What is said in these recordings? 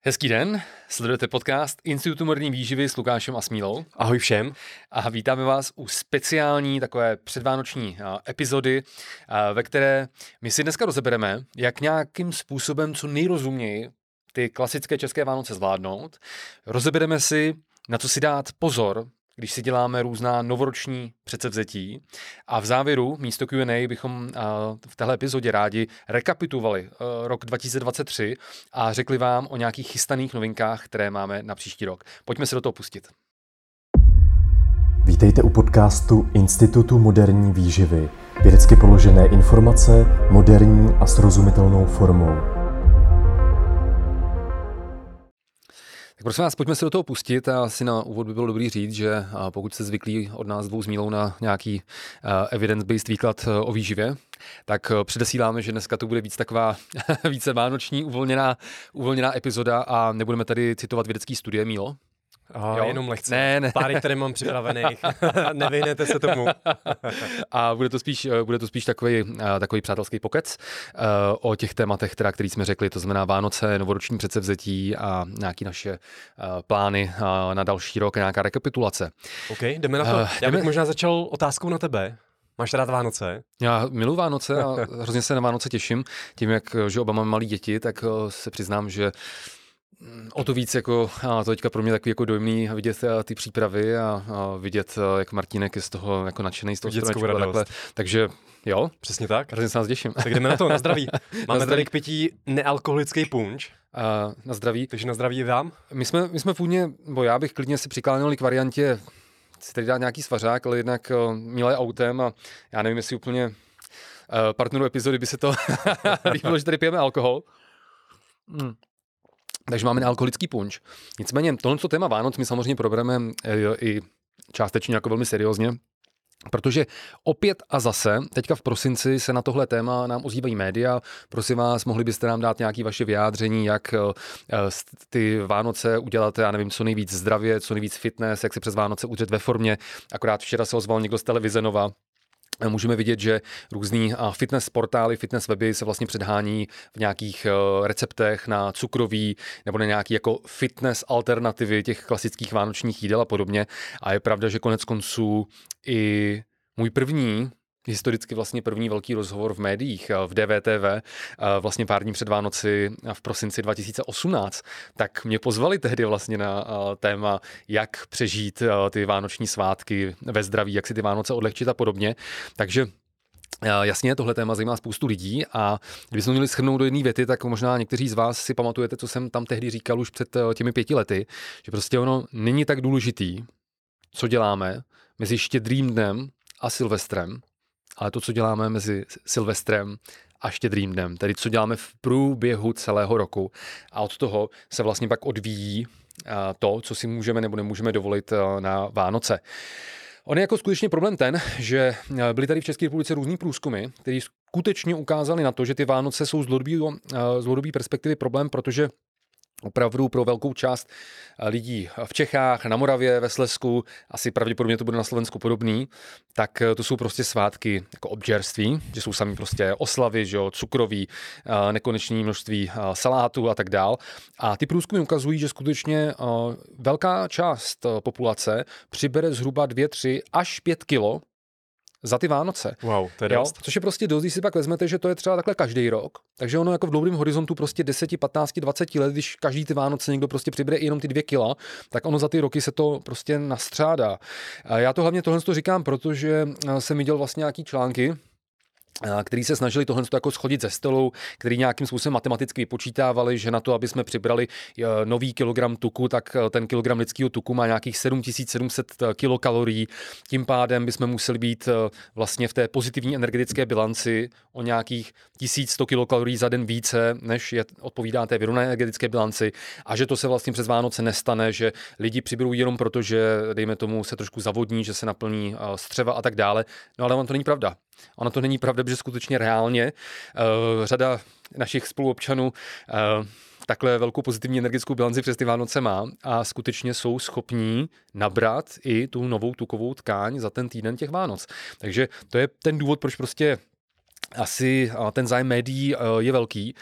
Hezký den, sledujete podcast Institutu moderní výživy s Lukášem a Smílou. Ahoj všem. A vítáme vás u speciální takové předvánoční epizody, ve které my si dneska rozebereme, jak nějakým způsobem co nejrozuměji ty klasické české Vánoce zvládnout. Rozebereme si, na co si dát pozor když si děláme různá novoroční předsevzetí. A v závěru místo Q&A bychom v téhle epizodě rádi rekapitulovali rok 2023 a řekli vám o nějakých chystaných novinkách, které máme na příští rok. Pojďme se do toho pustit. Vítejte u podcastu Institutu moderní výživy. Vědecky položené informace moderní a srozumitelnou formou. Tak prosím vás, pojďme se do toho pustit a asi na úvod by bylo dobrý říct, že pokud jste zvyklí od nás dvou zmílou na nějaký evidence-based výklad o výživě, tak předesíláme, že dneska to bude víc taková více vánoční uvolněná, uvolněná epizoda a nebudeme tady citovat vědecký studie, Mílo. Aha, jo? jenom lehce. Ne, ne. Páry, které mám připravených. Nevyhnete se tomu. a bude to spíš, bude to spíš takový, takový přátelský pokec uh, o těch tématech, která, který jsme řekli, to znamená Vánoce, novoroční předsevzetí a nějaké naše plány na další rok, nějaká rekapitulace. OK, jdeme na to. Uh, Já bych jdeme... možná začal otázkou na tebe. Máš rád Vánoce? Já miluji Vánoce a hrozně se na Vánoce těším. Tím, jak že oba máme malí děti, tak se přiznám, že o to víc jako, a to teďka pro mě takový jako dojemný vidět a, ty přípravy a, a vidět, a, jak Martinek je z toho jako nadšený z toho takhle. Takže jo. Přesně tak. Hrozně se nás těším. Tak jdeme na to, na zdraví. Máme na zdraví. tady k pití nealkoholický punč. A, na zdraví. Takže na zdraví vám. My jsme, my jsme původně, bo já bych klidně si přikláněl k variantě si tady dát nějaký svařák, ale jednak uh, milé autem a já nevím, jestli úplně uh, partneru epizody by se to líbilo, že tady pijeme alkohol. Mm. Takže máme alkoholický punč. Nicméně tohle téma Vánoc my samozřejmě probereme eh, i částečně jako velmi seriózně, Protože opět a zase, teďka v prosinci se na tohle téma nám ozývají média. Prosím vás, mohli byste nám dát nějaké vaše vyjádření, jak eh, ty Vánoce udělat, já nevím, co nejvíc zdravě, co nejvíc fitness, jak se přes Vánoce udržet ve formě. Akorát včera se ozval někdo z televize Nova, Můžeme vidět, že různý fitness portály, fitness weby se vlastně předhání v nějakých e, receptech na cukroví nebo na nějaký jako fitness alternativy těch klasických vánočních jídel a podobně. A je pravda, že konec konců i můj první historicky vlastně první velký rozhovor v médiích, v DVTV, vlastně pár dní před Vánoci v prosinci 2018, tak mě pozvali tehdy vlastně na téma, jak přežít ty vánoční svátky ve zdraví, jak si ty Vánoce odlehčit a podobně. Takže Jasně, tohle téma zajímá spoustu lidí a kdybychom měli schrnout do jedné věty, tak možná někteří z vás si pamatujete, co jsem tam tehdy říkal už před těmi pěti lety, že prostě ono není tak důležitý, co děláme mezi štědrým dnem a Silvestrem, ale to, co děláme mezi Silvestrem a štědrým dnem, tedy co děláme v průběhu celého roku. A od toho se vlastně pak odvíjí to, co si můžeme nebo nemůžeme dovolit na Vánoce. On je jako skutečně problém ten, že byly tady v České republice různý průzkumy, které skutečně ukázaly na to, že ty Vánoce jsou z dlouhodobé perspektivy problém, protože opravdu pro velkou část eh, lidí v Čechách, na Moravě, ve Slesku, asi pravděpodobně to bude na Slovensku podobný, tak eh, to jsou prostě svátky jako obžerství, že jsou sami prostě oslavy, že jo, cukroví, eh, nekonečné množství salátů a tak dál. A ty průzkumy ukazují, že skutečně velká část populace přibere zhruba 2, 3 až 5 kilo za ty Vánoce. Wow, to je jo? Což je prostě dost, když si pak vezmete, že to je třeba takhle každý rok. Takže ono jako v dlouhém horizontu prostě 10, 15, 20 let, když každý ty Vánoce někdo prostě přibere jenom ty dvě kila, tak ono za ty roky se to prostě nastřádá. A já to hlavně tohle to říkám, protože jsem viděl vlastně nějaký články, který se snažili tohle jako schodit ze stolu, který nějakým způsobem matematicky vypočítávali, že na to, aby jsme přibrali e, nový kilogram tuku, tak e, ten kilogram lidského tuku má nějakých 7700 e, kilokalorií. Tím pádem bychom museli být vlastně v té pozitivní energetické bilanci o nějakých 1100 kilokalorií za den více, než je, odpovídá té vyrovnané energetické bilanci. A že to se vlastně přes Vánoce nestane, že lidi přiberou jenom proto, že dejme tomu se trošku zavodní, že se naplní střeva a tak dále. No ale on to není pravda. Ono to není pravda, že skutečně reálně uh, řada našich spoluobčanů uh, takhle velkou pozitivní energetickou bilanci přes ty Vánoce má a skutečně jsou schopní nabrat i tu novou tukovou tkáň za ten týden těch Vánoc. Takže to je ten důvod, proč prostě asi ten zájem médií je velký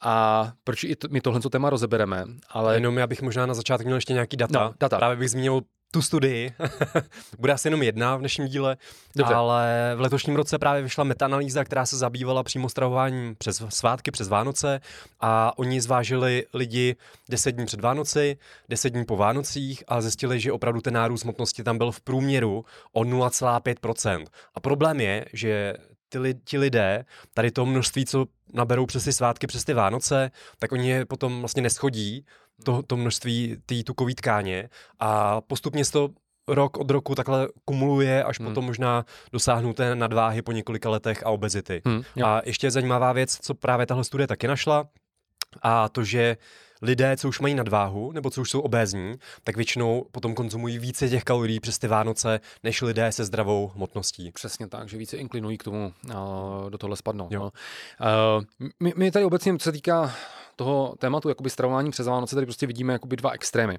A proč i to, my tohle téma rozebereme? Ale... Jenom já bych možná na začátek měl ještě nějaký data. No, data. Právě bych zmínil tu studii. Bude asi jenom jedna v dnešním díle, Dobře. ale v letošním roce právě vyšla metaanalýza, která se zabývala přímo stravováním přes svátky, přes Vánoce a oni zvážili lidi 10 dní před Vánoci, 10 dní po Vánocích a zjistili, že opravdu ten nárůst hmotnosti tam byl v průměru o 0,5%. A problém je, že ty, li, ti lidé, tady to množství, co naberou přes ty svátky, přes ty Vánoce, tak oni je potom vlastně neschodí, to, to množství té tukové tkáně a postupně se to rok od roku takhle kumuluje, až hmm. potom možná dosáhnou té nadváhy po několika letech a obezity. Hmm, a ještě zajímavá věc, co právě tahle studie taky našla, a to, že lidé, co už mají nadváhu nebo co už jsou obézní, tak většinou potom konzumují více těch kalorií přes ty Vánoce, než lidé se zdravou hmotností. Přesně tak, že více inklinují k tomu uh, do tohle spadnout. No. Uh, my, my tady obecně, co se týká toho tématu jakoby stravování přes Vánoce, tady prostě vidíme jakoby dva extrémy.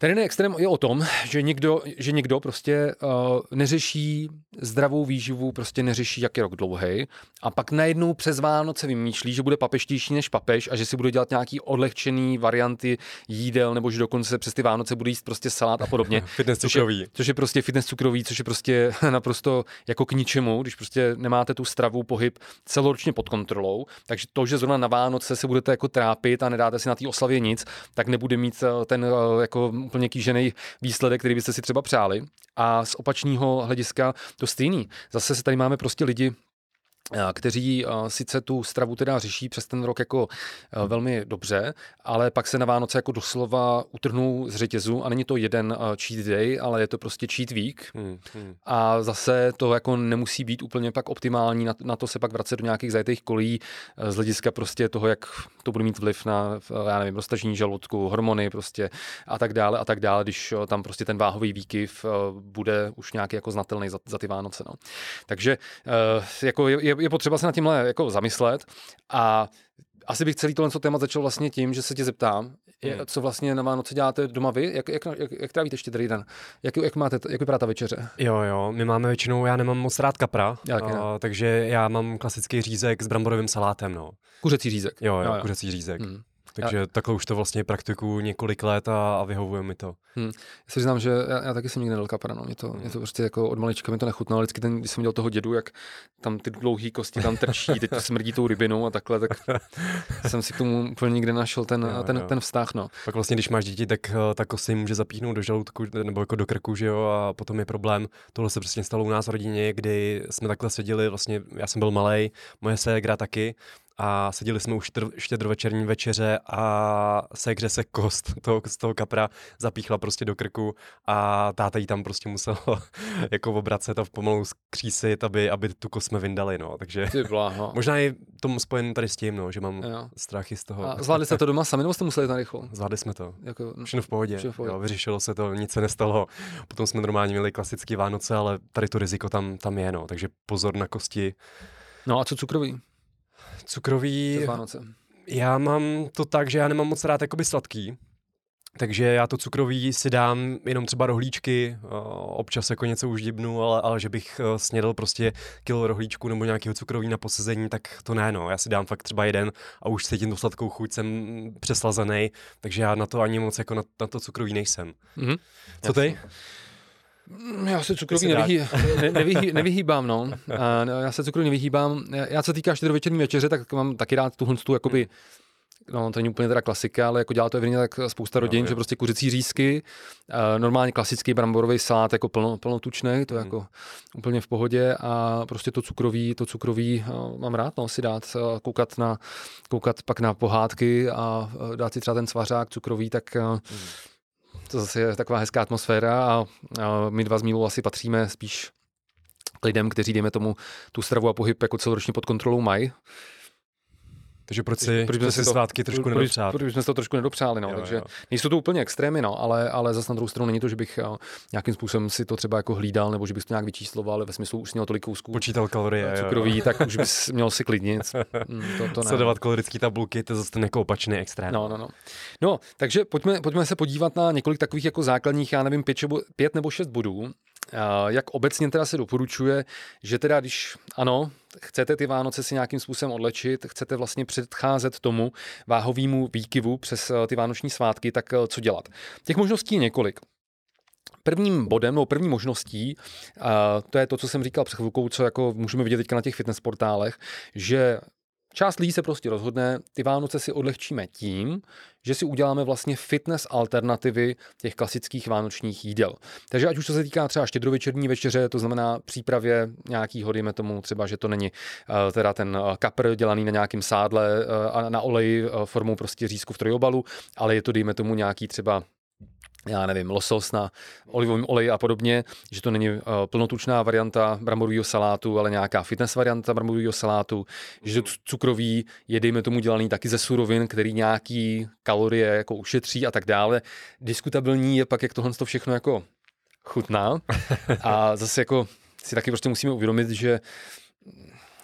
Ten jeden extrém je o tom, že někdo, že někdo prostě uh, neřeší zdravou výživu, prostě neřeší, jak je rok dlouhý, a pak najednou přes Vánoce vymýšlí, že bude papeštější než papež a že si bude dělat nějaký odlehčený varianty jídel, nebo že dokonce přes ty Vánoce bude jíst prostě salát a podobně. fitness cukrový. Což je, což je prostě fitness cukrový, což je prostě naprosto jako k ničemu, když prostě nemáte tu stravu, pohyb celoročně pod kontrolou. Takže to, že zrovna na Vánoce se budete jako trápit a nedáte si na té oslavě nic, tak nebude mít eh, ten eh, jako úplně kýžený výsledek, který byste si třeba přáli. A z opačného hlediska to stejný. Zase se tady máme prostě lidi, kteří sice tu stravu teda řeší přes ten rok jako velmi dobře, ale pak se na Vánoce jako doslova utrhnou z řetězu a není to jeden cheat day, ale je to prostě cheat week hmm, hmm. a zase to jako nemusí být úplně pak optimální, na, na to se pak vracet do nějakých zajetých kolí z hlediska prostě toho, jak to bude mít vliv na, já nevím, roztažení žaludku, hormony prostě a tak dále a tak dále, když tam prostě ten váhový výkyv bude už nějaký jako znatelný za, za ty Vánoce. No. Takže jako je, je je potřeba se na tímhle jako zamyslet a asi bych celý tohle téma začal vlastně tím, že se tě zeptám, hmm. co vlastně na Vánoce děláte doma vy, jak, jak, jak, jak trávíte štědrý den, jak, jak, máte, jak vypadá ta večeře? Jo, jo, my máme většinou, já nemám moc rád kapra, já a, takže já mám klasický řízek s bramborovým salátem, no. Kuřecí řízek? Jo, jo, jo, jo. kuřecí řízek. Hmm. Takže já... takhle už to vlastně praktikuju několik let a, a vyhovuje mi to. Hmm. Já si přiznám, že já, já taky jsem nikdy nedal kapra, no. mě, to, hmm. mě to prostě jako od malička mi to nechutnalo. Vždycky ten, když jsem dělal toho dědu, jak tam ty dlouhé kosti tam trčí, teď to smrdí tou rybinou a takhle, tak jsem si k tomu úplně nikdy našel ten, jo, ten, jo. ten vztah. No. Pak vlastně, když máš děti, tak eh, ta kosti může zapíchnout do žaludku nebo jako do krku, že jo, a potom je problém. Tohle se přesně stalo u nás v rodině, kdy jsme takhle seděli, vlastně já jsem byl malý, moje ségra taky a seděli jsme už štědrovečerní večeře a sekře se kost toho, z toho kapra zapíchla prostě do krku a táta jí tam prostě musel jako obracet a pomalu skřísit, aby, aby tu kost jsme vyndali, no, takže Ty bláho. možná je tomu spojen tady s tím, no, že mám jo. strachy z toho. A zvládli jste to doma sami, nebo jste museli na rychlo? Zvládli jsme to. Jako, Všechno v pohodě. Všechno v pohodě. Jo, vyřešilo se to, nic se nestalo. Potom jsme normálně měli klasické Vánoce, ale tady to riziko tam, tam je, no, takže pozor na kosti. No a co cukrový? Cukrový... Já mám to tak, že já nemám moc rád jakoby sladký, takže já to cukrový si dám jenom třeba rohlíčky, občas jako něco už dibnu, ale, ale že bych e, snědl prostě kilo rohlíčku nebo nějakého cukroví na posezení, tak to ne, no. Já si dám fakt třeba jeden a už cítím tu sladkou chuť, jsem přeslazený, takže já na to ani moc jako na, na to cukroví nejsem. Mm-hmm. Co ty? Jasně. Já se cukroví nevyhý, ne, nevyhý, nevyhýbám, no. A já se cukroví nevyhýbám. Já, co týká štědrovečerní večeře, tak mám taky rád tu tu jakoby, no to není úplně teda klasika, ale jako dělá to evidentně tak spousta rodin, no, že prostě kuřecí řízky, normálně klasický bramborový salát jako plno, plnotučný, to je hmm. jako úplně v pohodě a prostě to cukroví, to cukroví mám rád, no, si dát, koukat na, koukat pak na pohádky a dát si třeba ten svařák cukrový, tak hmm to zase je taková hezká atmosféra a, a my dva s Mílou asi patříme spíš k lidem, kteří, dejme tomu, tu stravu a pohyb jako celoročně pod kontrolou mají. Takže proč si, proč jsme si svátky trošku proč, nedopřát? Proč jsme to trošku nedopřáli, no. Jo, Takže jo. nejsou to úplně extrémy, no, ale, ale zase na druhou stranu není to, že bych uh, nějakým způsobem si to třeba jako hlídal, nebo že bych to nějak vyčísloval, ale ve smyslu už měl tolik kousků. Počítal kalorie, cukrový, jo. tak už bys měl si klidnit. Mm, to, to Sledovat kalorické tabulky, to je zase ten jako opačný extrém. No, no, no. No, takže pojďme, pojďme se podívat na několik takových jako základních, já nevím, pět, pět nebo šest bodů, jak obecně teda se doporučuje, že teda když ano, chcete ty Vánoce si nějakým způsobem odlečit, chcete vlastně předcházet tomu váhovému výkyvu přes ty vánoční svátky, tak co dělat? Těch možností je několik. Prvním bodem, nebo první možností, a to je to, co jsem říkal před chvilkou, co jako můžeme vidět teďka na těch fitness portálech, že Část lidí se prostě rozhodne, ty Vánoce si odlehčíme tím, že si uděláme vlastně fitness alternativy těch klasických vánočních jídel. Takže ať už to se týká třeba štědrovečerní večeře, to znamená přípravě nějakýho, dejme tomu třeba, že to není uh, teda ten uh, kapr dělaný na nějakém sádle uh, a na oleji formou prostě řízku v trojobalu, ale je to, dejme tomu, nějaký třeba já nevím, losos na olivovém oleji a podobně, že to není uh, plnotučná varianta bramborového salátu, ale nějaká fitness varianta bramborového salátu, že to cukrový je, dejme tomu, dělaný taky ze surovin, který nějaký kalorie jako ušetří a tak dále. Diskutabilní je pak, jak tohle to všechno jako chutná. A zase jako si taky prostě musíme uvědomit, že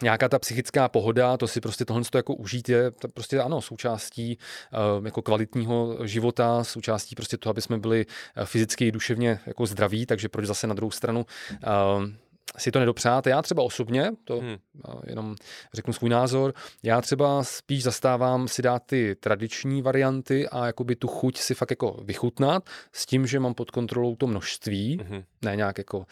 nějaká ta psychická pohoda, to si prostě tohle jako užít je to prostě ano, součástí uh, jako kvalitního života, součástí prostě toho, aby jsme byli eh, fyzicky i duševně jako zdraví, takže proč zase na druhou stranu uh, si to nedopřát. Já třeba osobně, to hmm. jenom řeknu svůj názor, já třeba spíš zastávám si dát ty tradiční varianty a jakoby tu chuť si fakt jako vychutnat s tím, že mám pod kontrolou to množství, hmm. ne nějak jako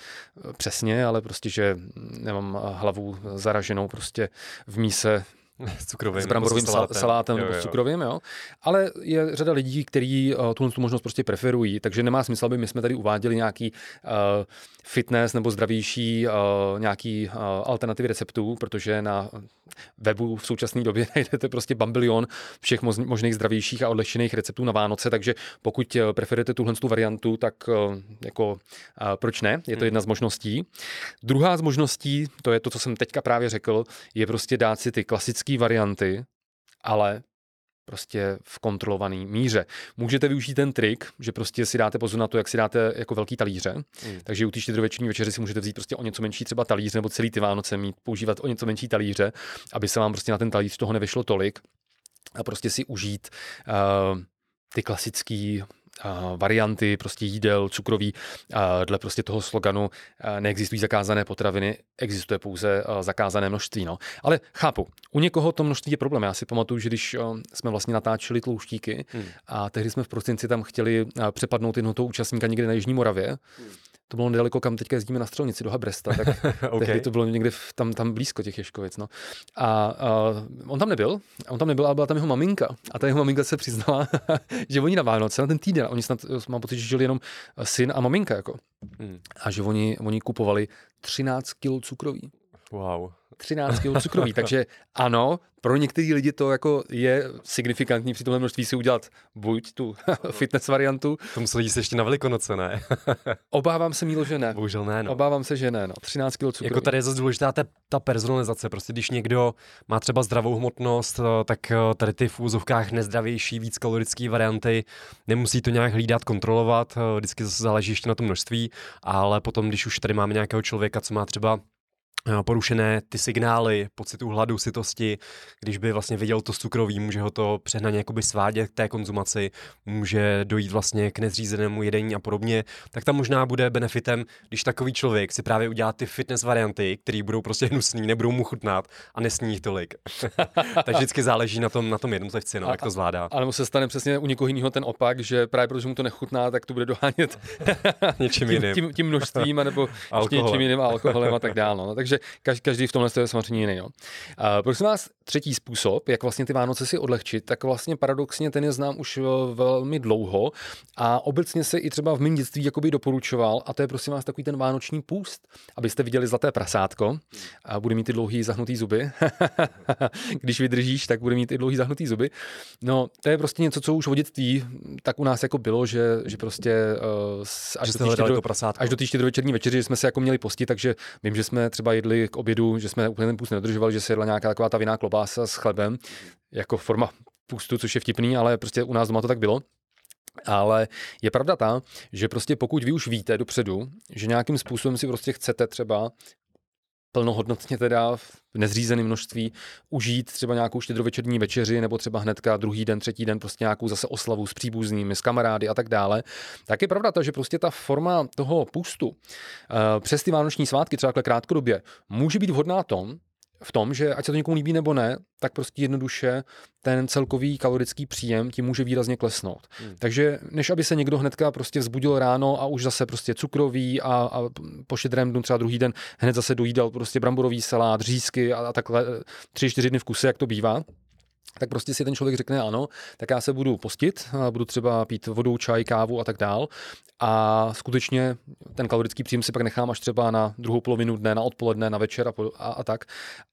e, přesně, ale prostě, že nemám hlavu zaraženou prostě v míse s cukrovým, s bramborovým salátem, salátem jo, nebo s cukrovým, jo. Ale je řada lidí, kteří uh, tuhle tu možnost prostě preferují, takže nemá smysl, aby my jsme tady uváděli nějaký uh, fitness nebo zdravější uh, nějaký uh, alternativy receptů, protože na webu v současné době najdete prostě bambilion všech možných zdravějších a odlehčených receptů na Vánoce, takže pokud preferujete tuhle tu variantu, tak uh, jako uh, proč ne? Je to hmm. jedna z možností. Druhá z možností, to je to, co jsem teďka právě řekl, je prostě dát si ty klasické varianty, ale prostě v kontrolované míře. Můžete využít ten trik, že prostě si dáte pozor na to, jak si dáte jako velký talíře. Mm. Takže u té štědroveční večeře si můžete vzít prostě o něco menší třeba talíř nebo celý ty Vánoce mít, používat o něco menší talíře, aby se vám prostě na ten talíř toho nevyšlo tolik a prostě si užít uh, ty klasický varianty prostě jídel, cukroví, dle prostě toho sloganu neexistují zakázané potraviny, existuje pouze zakázané množství. No. Ale chápu, u někoho to množství je problém. Já si pamatuju, že když jsme vlastně natáčeli tlouštíky hmm. a tehdy jsme v prosinci tam chtěli přepadnout jednoho účastníka někde na Jižní Moravě, hmm to bylo nedaleko, kam teďka jezdíme na střelnici do Habresta, tak okay. tehdy to bylo někde v, tam, tam blízko těch Ješkovic. No. A, a on tam nebyl, on tam nebyl, ale byla tam jeho maminka. A ta jeho maminka se přiznala, že oni na Vánoce, na ten týden, oni snad, mám pocit, že žili jenom syn a maminka. Jako. Hmm. A že oni, oni kupovali 13 kg cukroví. Wow. 13 kg cukroví. Takže ano, pro některý lidi to jako je signifikantní při tomhle množství si udělat buď tu fitness variantu. To museli jít ještě na velikonoce, ne? Obávám se, Mílo, že ne. Bohužel ne, no. Obávám se, že ne, no. 13 kg cukroví. Jako tady je zase důležitá ta, ta personalizace. Prostě když někdo má třeba zdravou hmotnost, eh, tak eh, tady ty v úzovkách nezdravější, víc kalorické varianty, nemusí to nějak hlídat, kontrolovat, eh, vždycky zase záleží ještě na tom množství, ale potom, když už tady máme nějakého člověka, co má třeba porušené ty signály pocitu hladu, sytosti, když by vlastně viděl to cukroví, může ho to přehnaně jakoby svádět k té konzumaci, může dojít vlastně k nezřízenému jedení a podobně, tak tam možná bude benefitem, když takový člověk si právě udělá ty fitness varianty, které budou prostě hnusný, nebudou mu chutnat a nesní jich tolik. Takže vždycky záleží na tom, na tom jednotlivci, no, a, jak to zvládá. Ale se stane přesně u někoho jiného ten opak, že právě protože mu to nechutná, tak to bude dohánět něčím jiným. Tím, tím, tím množstvím, nebo něčím jiným alkoholem a tak dále. No. Takže každý v tomhle je samozřejmě jiný. Jo. A prosím vás, třetí způsob, jak vlastně ty Vánoce si odlehčit, tak vlastně paradoxně ten je znám už eh, velmi dlouho a obecně se i třeba v mém dětství jakoby doporučoval a to je prosím vás takový ten vánoční půst, abyste viděli zlaté prasátko a bude mít ty dlouhý zahnutý zuby. Když vydržíš, tak bude mít i dlouhý zahnutý zuby. No, to je prostě něco, co už v dětství tak u nás jako bylo, že, že prostě uh, až, že do štědro, až do té štědrovečerní večeři jsme se jako měli postit, takže vím, že jsme třeba jedli k obědu, že jsme úplně ten půst nedodržovali, že se jedla nějaká taková ta viná klobása s chlebem, jako forma půstu, což je vtipný, ale prostě u nás doma to tak bylo. Ale je pravda ta, že prostě pokud vy už víte dopředu, že nějakým způsobem si prostě chcete třeba plnohodnotně teda v nezřízeném množství užít třeba nějakou štědrovečerní večeři nebo třeba hnedka druhý den, třetí den prostě nějakou zase oslavu s příbuznými, s kamarády a tak dále, tak je pravda to, že prostě ta forma toho pustu uh, přes ty vánoční svátky třeba krátkodobě může být vhodná tom, v tom, že ať se to někomu líbí nebo ne, tak prostě jednoduše ten celkový kalorický příjem ti může výrazně klesnout. Hmm. Takže než aby se někdo hnedka prostě vzbudil ráno a už zase prostě cukrový a, a po štědrém dnu třeba druhý den hned zase dojídal prostě bramborový salát, řízky a, a takhle tři, čtyři dny v kuse, jak to bývá, tak prostě si ten člověk řekne ano, tak já se budu postit, budu třeba pít vodu, čaj, kávu a tak dál a skutečně ten kalorický příjem si pak nechám až třeba na druhou polovinu dne, na odpoledne, na večer a, a, a tak.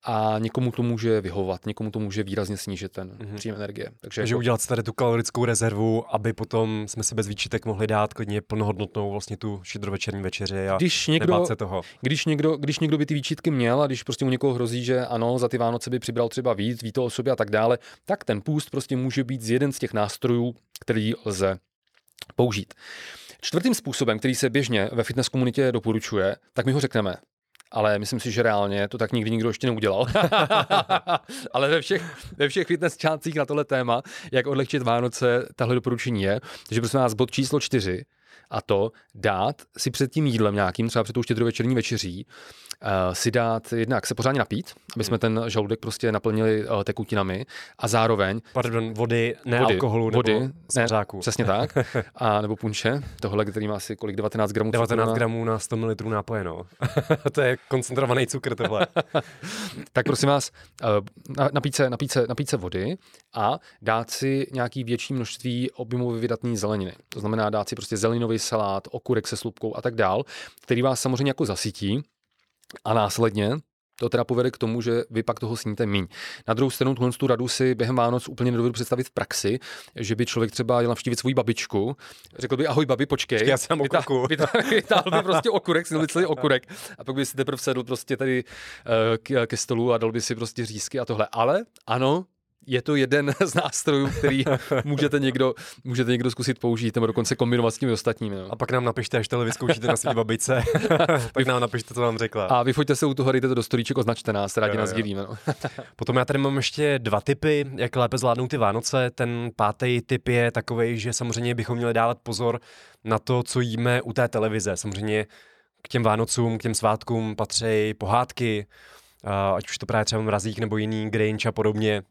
A někomu to může vyhovovat, někomu to může výrazně snížit ten mm-hmm. příjem energie. Takže, Takže jako... udělat tady tu kalorickou rezervu, aby potom jsme si bez výčitek mohli dát klidně plnohodnotnou vlastně tu šedrovečerní večeři a když někdo, se toho. Když někdo, když někdo by ty výčitky měl a když prostě u někoho hrozí, že ano, za ty Vánoce by přibral třeba víc, ví to o sobě a tak dále, tak ten půst prostě může být z jeden z těch nástrojů, který lze použít. Čtvrtým způsobem, který se běžně ve fitness komunitě doporučuje, tak my ho řekneme. Ale myslím si, že reálně to tak nikdy nikdo ještě neudělal. Ale ve všech, ve všech fitness čáncích na tohle téma, jak odlehčit Vánoce, tahle doporučení je. Takže prosím vás, bod číslo čtyři, a to dát si před tím jídlem nějakým, třeba před tou štědrovečerní večeří, uh, si dát jednak se pořádně napít, aby jsme hmm. ten žaludek prostě naplnili uh, tekutinami a zároveň... Pardon, vody, ne vody, alkoholu vody, nebo ne, Přesně tak. A nebo punče, tohle, který má asi kolik, 19 gramů 19 cukru gramů na 100 ml nápoje, no. to je koncentrovaný cukr tohle. tak prosím vás, uh, napít se, napít, se, napít se vody a dát si nějaký větší množství objemově vydatné zeleniny. To znamená dát si prostě zeleninový salát, okurek se slupkou a tak dál, který vás samozřejmě jako zasytí, a následně to teda povede k tomu, že vy pak toho sníte míň. Na druhou stranu tuhle tu radu si během Vánoc úplně nedovedu představit v praxi, že by člověk třeba jel navštívit svou babičku, řekl by ahoj babi, počkej. Já jsem okurku. Vytáhl by prostě okurek, si celý okurek a pak by si teprve sedl prostě tady uh, ke stolu a dal by si prostě řízky a tohle. Ale ano, je to jeden z nástrojů, který můžete někdo, můžete někdo zkusit použít, nebo dokonce kombinovat s těmi ostatními. No. A pak nám napište, až tohle vyzkoušíte na své babičce, tak nám napište, co vám řekla. A vyfoďte se u toho, dejte to do storíček, označte nás, rádi jo, nás dělíme. No. Potom já tady mám ještě dva typy, jak lépe zvládnout ty Vánoce. Ten pátý typ je takový, že samozřejmě bychom měli dávat pozor na to, co jíme u té televize. Samozřejmě k těm Vánocům, k těm svátkům patří pohádky, ať už to právě třeba mrazík nebo jiný Grinch a podobně,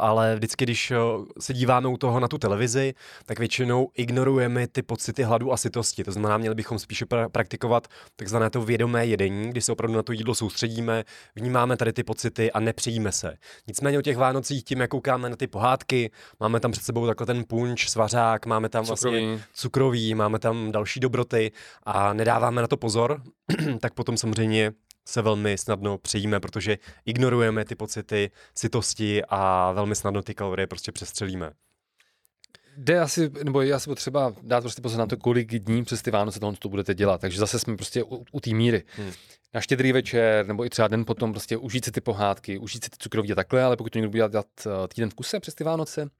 ale vždycky, když eh, se díváme u toho na tu televizi, tak většinou ignorujeme ty pocity hladu a sytosti. To znamená, měli bychom spíše pra- praktikovat takzvané to vědomé jedení, kdy se opravdu na to jídlo soustředíme, vnímáme tady ty pocity a nepřijíme se. Nicméně o těch Vánocích, tím, jak koukáme na ty pohádky, máme tam před sebou takhle ten punč, svařák, máme tam vlastně cukrový, cukrový máme tam další dobroty a nedáváme na to pozor, tak potom samozřejmě se velmi snadno přejíme, protože ignorujeme ty pocity sytosti a velmi snadno ty kalorie prostě přestřelíme. Jde asi, nebo je asi potřeba dát prostě pozor na to, kolik dní přes ty Vánoce tohle to budete dělat. Takže zase jsme prostě u, u té míry. Hmm. Na štědrý večer, nebo i třeba den potom, prostě užít si ty pohádky, užít si ty cukroví a takhle, ale pokud to někdo bude dělat eh, týden v kuse přes ty Vánoce,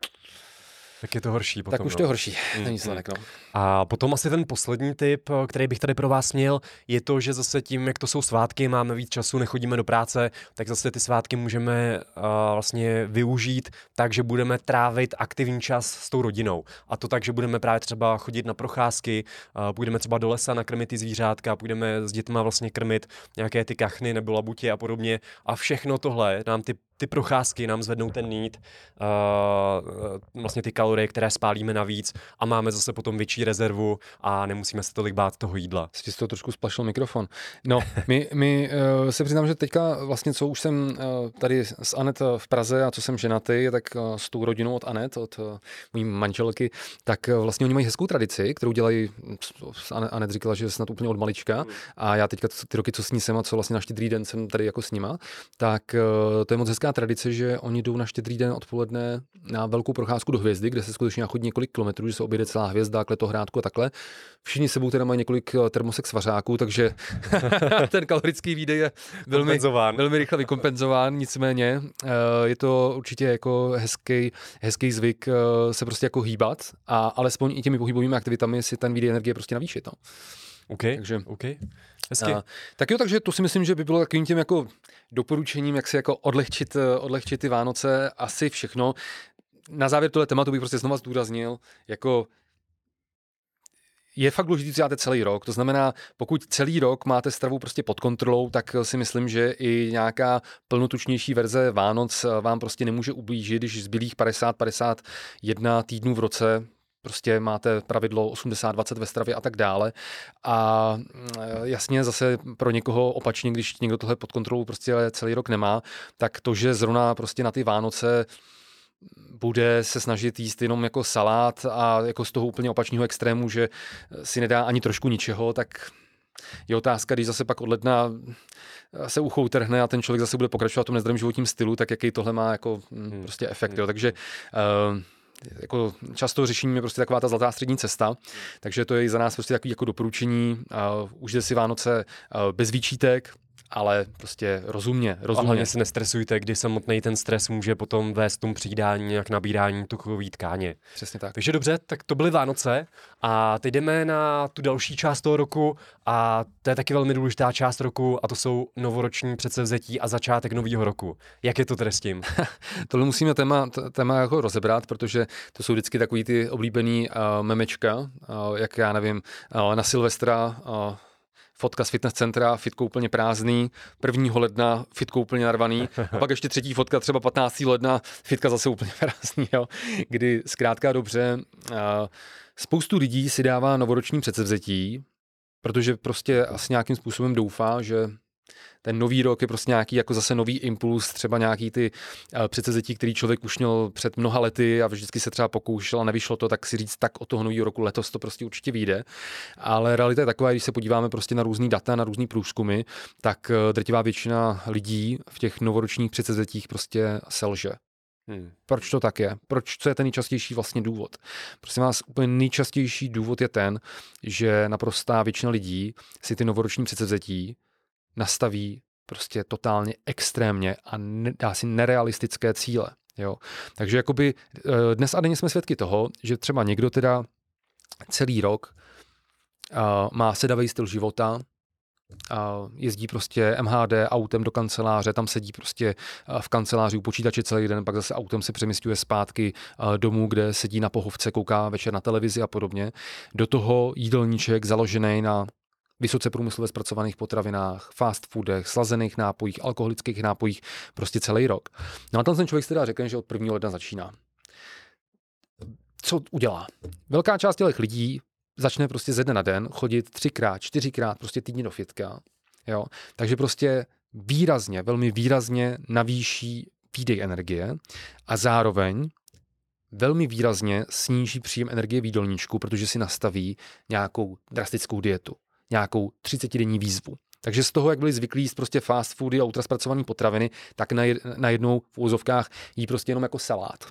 tak je to horší potom. Tak už no. to je horší, mm, není mm. no. A potom asi ten poslední tip, který bych tady pro vás měl, je to, že zase tím, jak to jsou svátky, máme víc času, nechodíme do práce, tak zase ty svátky můžeme uh, vlastně využít tak, že budeme trávit aktivní čas s tou rodinou. A to tak, že budeme právě třeba chodit na procházky, uh, půjdeme třeba do lesa nakrmit ty zvířátka, půjdeme s dětma vlastně krmit nějaké ty kachny nebo labutě a podobně. A všechno tohle nám ty ty procházky nám zvednou ten nít, uh, vlastně ty kalorie, které spálíme navíc a máme zase potom větší rezervu a nemusíme se tolik bát toho jídla. Jsi to trošku splašil mikrofon. No, my, my uh, se přiznám, že teďka vlastně, co už jsem uh, tady s Anet v Praze a co jsem ženatý, tak uh, s tou rodinou od Anet, od uh, mojí manželky, tak uh, vlastně oni mají hezkou tradici, kterou dělají, Anet říkala, že snad úplně od malička a já teďka ty roky, co s ní jsem a co vlastně na štědrý den jsem tady jako s nima, tak uh, to je moc hezká tradice, že oni jdou na štědrý den odpoledne na velkou procházku do hvězdy, kde se skutečně chodí několik kilometrů, že se objede celá hvězda, kletohrádku a takhle. Všichni sebou teda mají několik eh, termosek svařáků, takže ten kalorický výdej je velmi, velmi rychle vykompenzován. Nicméně eh, je to určitě jako hezký, hezký zvyk eh, se prostě jako hýbat a alespoň i těmi pohybovými aktivitami si ten výdej energie prostě navýšit. No. OK, takže, OK. Hezky. A, tak jo, takže to si myslím, že by bylo takovým tím jako doporučením, jak si jako odlehčit, odlehčit ty Vánoce, asi všechno. Na závěr tohle tématu bych prostě znova zdůraznil, jako je fakt důležité, co děláte celý rok. To znamená, pokud celý rok máte stravu prostě pod kontrolou, tak si myslím, že i nějaká plnotučnější verze Vánoc vám prostě nemůže ublížit, když zbylých 50-51 týdnů v roce prostě máte pravidlo 80-20 ve stravě a tak dále. A jasně zase pro někoho opačně, když někdo tohle pod kontrolou prostě celý rok nemá, tak to, že zrovna prostě na ty Vánoce bude se snažit jíst jenom jako salát a jako z toho úplně opačného extrému, že si nedá ani trošku ničeho, tak je otázka, když zase pak od ledna se uchou trhne a ten člověk zase bude pokračovat v tom nezdravém životním stylu, tak jaký tohle má jako mm, hmm. prostě efekt. Hmm. Jo. Takže uh, jako často řešením je prostě taková ta zlatá střední cesta, takže to je za nás prostě takový jako doporučení. Uh, užijte si Vánoce uh, bez výčítek, ale prostě rozumně, rozumně. A hlavně se nestresujte, kdy samotný ten stres může potom vést tomu přijídání jak nabírání tukové tkáně. Přesně tak. Takže dobře, tak to byly Vánoce a teď jdeme na tu další část toho roku a to je taky velmi důležitá část roku a to jsou novoroční předsevzetí a začátek nového roku. Jak je to tedy s tím? Tohle musíme téma, téma jako rozebrat, protože to jsou vždycky takový ty oblíbený uh, memečka, uh, jak já nevím, uh, na Silvestra uh, fotka z fitness centra, fitko úplně prázdný, 1. ledna fitko úplně narvaný, a pak ještě třetí fotka, třeba 15. ledna, fitka zase úplně prázdný, jo. kdy zkrátka dobře, spoustu lidí si dává novoroční předsevzetí, protože prostě asi nějakým způsobem doufá, že ten nový rok je prostě nějaký jako zase nový impuls, třeba nějaký ty uh, předsezetí, který člověk už měl před mnoha lety a vždycky se třeba pokoušel a nevyšlo to, tak si říct, tak od toho nového roku letos to prostě určitě vyjde. Ale realita je taková, když se podíváme prostě na různý data, na různý průzkumy, tak uh, drtivá většina lidí v těch novoročních předsezetích prostě selže. Hmm. Proč to tak je? Proč, co je ten nejčastější vlastně důvod? Prosím vás, úplně nejčastější důvod je ten, že naprostá většina lidí si ty novoroční předsevzetí nastaví prostě totálně extrémně a dá si nerealistické cíle. Jo? Takže jakoby eh, dnes a denně jsme svědky toho, že třeba někdo teda celý rok uh, má sedavý styl života, a jezdí prostě MHD autem do kanceláře, tam sedí prostě v kanceláři u počítače celý den, pak zase autem se přemysťuje zpátky domů, kde sedí na pohovce, kouká večer na televizi a podobně. Do toho jídelníček založený na vysoce průmyslově zpracovaných potravinách, fast foodech, slazených nápojích, alkoholických nápojích, prostě celý rok. No a tam ten člověk si teda řekne, že od 1. ledna začíná. Co udělá? Velká část těch lidí začne prostě ze dne na den chodit třikrát, čtyřikrát prostě týdně do fitka. Jo? Takže prostě výrazně, velmi výrazně navýší výdej energie a zároveň velmi výrazně sníží příjem energie v jídelníčku, protože si nastaví nějakou drastickou dietu nějakou 30-denní výzvu. Takže z toho, jak byli zvyklí jíst prostě fast foody a ultraspracované potraviny, tak najednou v úzovkách jí prostě jenom jako salát.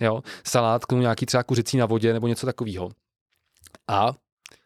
Jo? Salát, k tomu nějaký třeba kuřecí na vodě nebo něco takového. A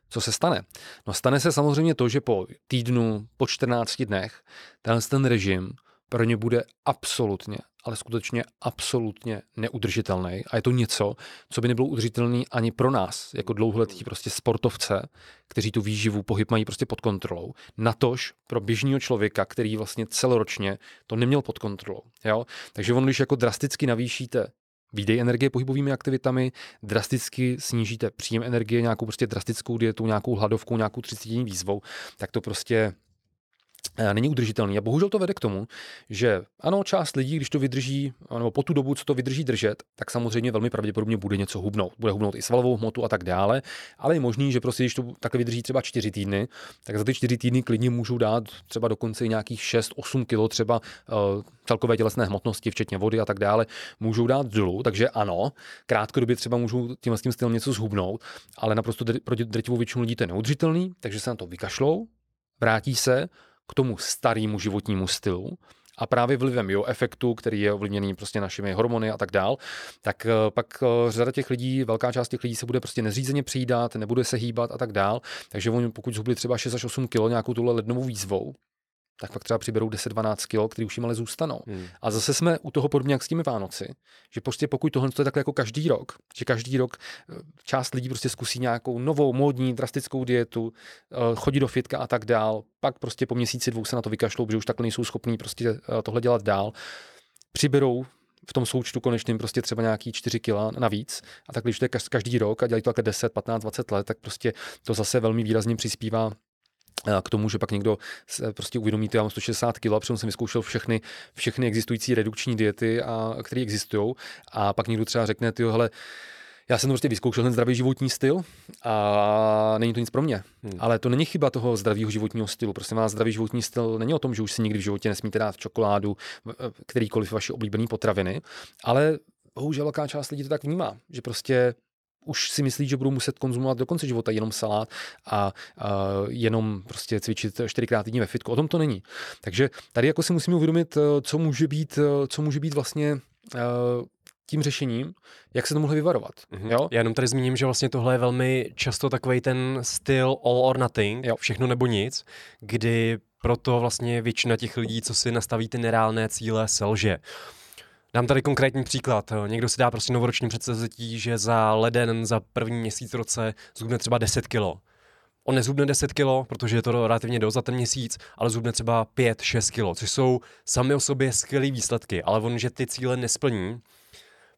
co se stane? No stane se samozřejmě to, že po týdnu, po 14 dnech, tenhle ten režim pro ně bude absolutně, ale skutečně absolutně neudržitelný. A je to něco, co by nebylo udržitelné ani pro nás, jako dlouholetí prostě sportovce, kteří tu výživu, pohyb mají prostě pod kontrolou. Natož pro běžného člověka, který vlastně celoročně to neměl pod kontrolou. Jo? Takže on, když jako drasticky navýšíte výdej energie pohybovými aktivitami, drasticky snížíte příjem energie nějakou prostě drastickou dietou, nějakou hladovkou, nějakou 30 výzvou, tak to prostě není udržitelný. A bohužel to vede k tomu, že ano, část lidí, když to vydrží, nebo po tu dobu, co to vydrží držet, tak samozřejmě velmi pravděpodobně bude něco hubnout. Bude hubnout i svalovou hmotu a tak dále, ale je možný, že prostě, když to takhle vydrží třeba 4 týdny, tak za ty 4 týdny klidně můžou dát třeba dokonce i nějakých 6-8 kg třeba uh, celkové tělesné hmotnosti, včetně vody a tak dále, můžou dát dolů. Takže ano, krátkodobě třeba můžou tím, tím stylem něco zhubnout, ale naprosto pro drtivou většinu lidí to je neudržitelný, takže se na to vykašlou, vrátí se, k tomu starému životnímu stylu a právě vlivem jo efektu, který je ovlivněný prostě našimi hormony a tak dál, tak eh, pak eh, řada těch lidí, velká část těch lidí se bude prostě nezřízeně přijídat, nebude se hýbat a tak dál. Takže oni pokud zhubli třeba 6 až 8 kg nějakou tuhle lednovou výzvou, tak pak třeba přiberou 10-12 kg, který už jim ale zůstanou. Hmm. A zase jsme u toho podobně jak s těmi Vánoci, že prostě pokud tohle je takhle jako každý rok, že každý rok eh, část lidí prostě zkusí nějakou novou, módní, drastickou dietu, eh, chodí do fitka a tak dál, pak prostě po měsíci dvou se na to vykašlou, protože už takhle nejsou schopní prostě eh, tohle dělat dál, přiberou v tom součtu konečným prostě třeba nějaký 4 kila navíc a tak když to je každý rok a dělají to takhle 10, 15, 20 let, tak prostě to zase velmi výrazně přispívá k tomu, že pak někdo se prostě uvědomí, že já mám 160 kg, a jsem vyzkoušel všechny, všechny existující redukční diety, a, které existují, a pak někdo třeba řekne, ty hele, já jsem to prostě vyzkoušel ten zdravý životní styl a není to nic pro mě. Hmm. Ale to není chyba toho zdravého životního stylu. Prostě má zdravý životní styl není o tom, že už si nikdy v životě nesmíte dát čokoládu, kterýkoliv vaše oblíbené potraviny, ale bohužel velká část lidí to tak vnímá, že prostě už si myslí, že budou muset konzumovat do konce života jenom salát a, a jenom prostě cvičit čtyřikrát týdně ve fitku. O tom to není. Takže tady jako si musíme uvědomit, eh, co může být, eh, co může být vlastně uh, tím řešením, jak se to mohli vyvarovat. Mm-hmm. Jo? Já jenom tady zmíním, že vlastně tohle je velmi často takový ten styl all or nothing, jo. všechno nebo nic, kdy proto vlastně většina těch lidí, co si nastaví ty nereálné cíle, selže. Dám tady konkrétní příklad. Někdo si dá prostě novoroční předsevzetí, že za leden, za první měsíc roce zhubne třeba 10 kilo. On nezhubne 10 kilo, protože je to relativně dost za ten měsíc, ale zhubne třeba 5-6 kilo, což jsou sami o sobě skvělé výsledky, ale on, že ty cíle nesplní,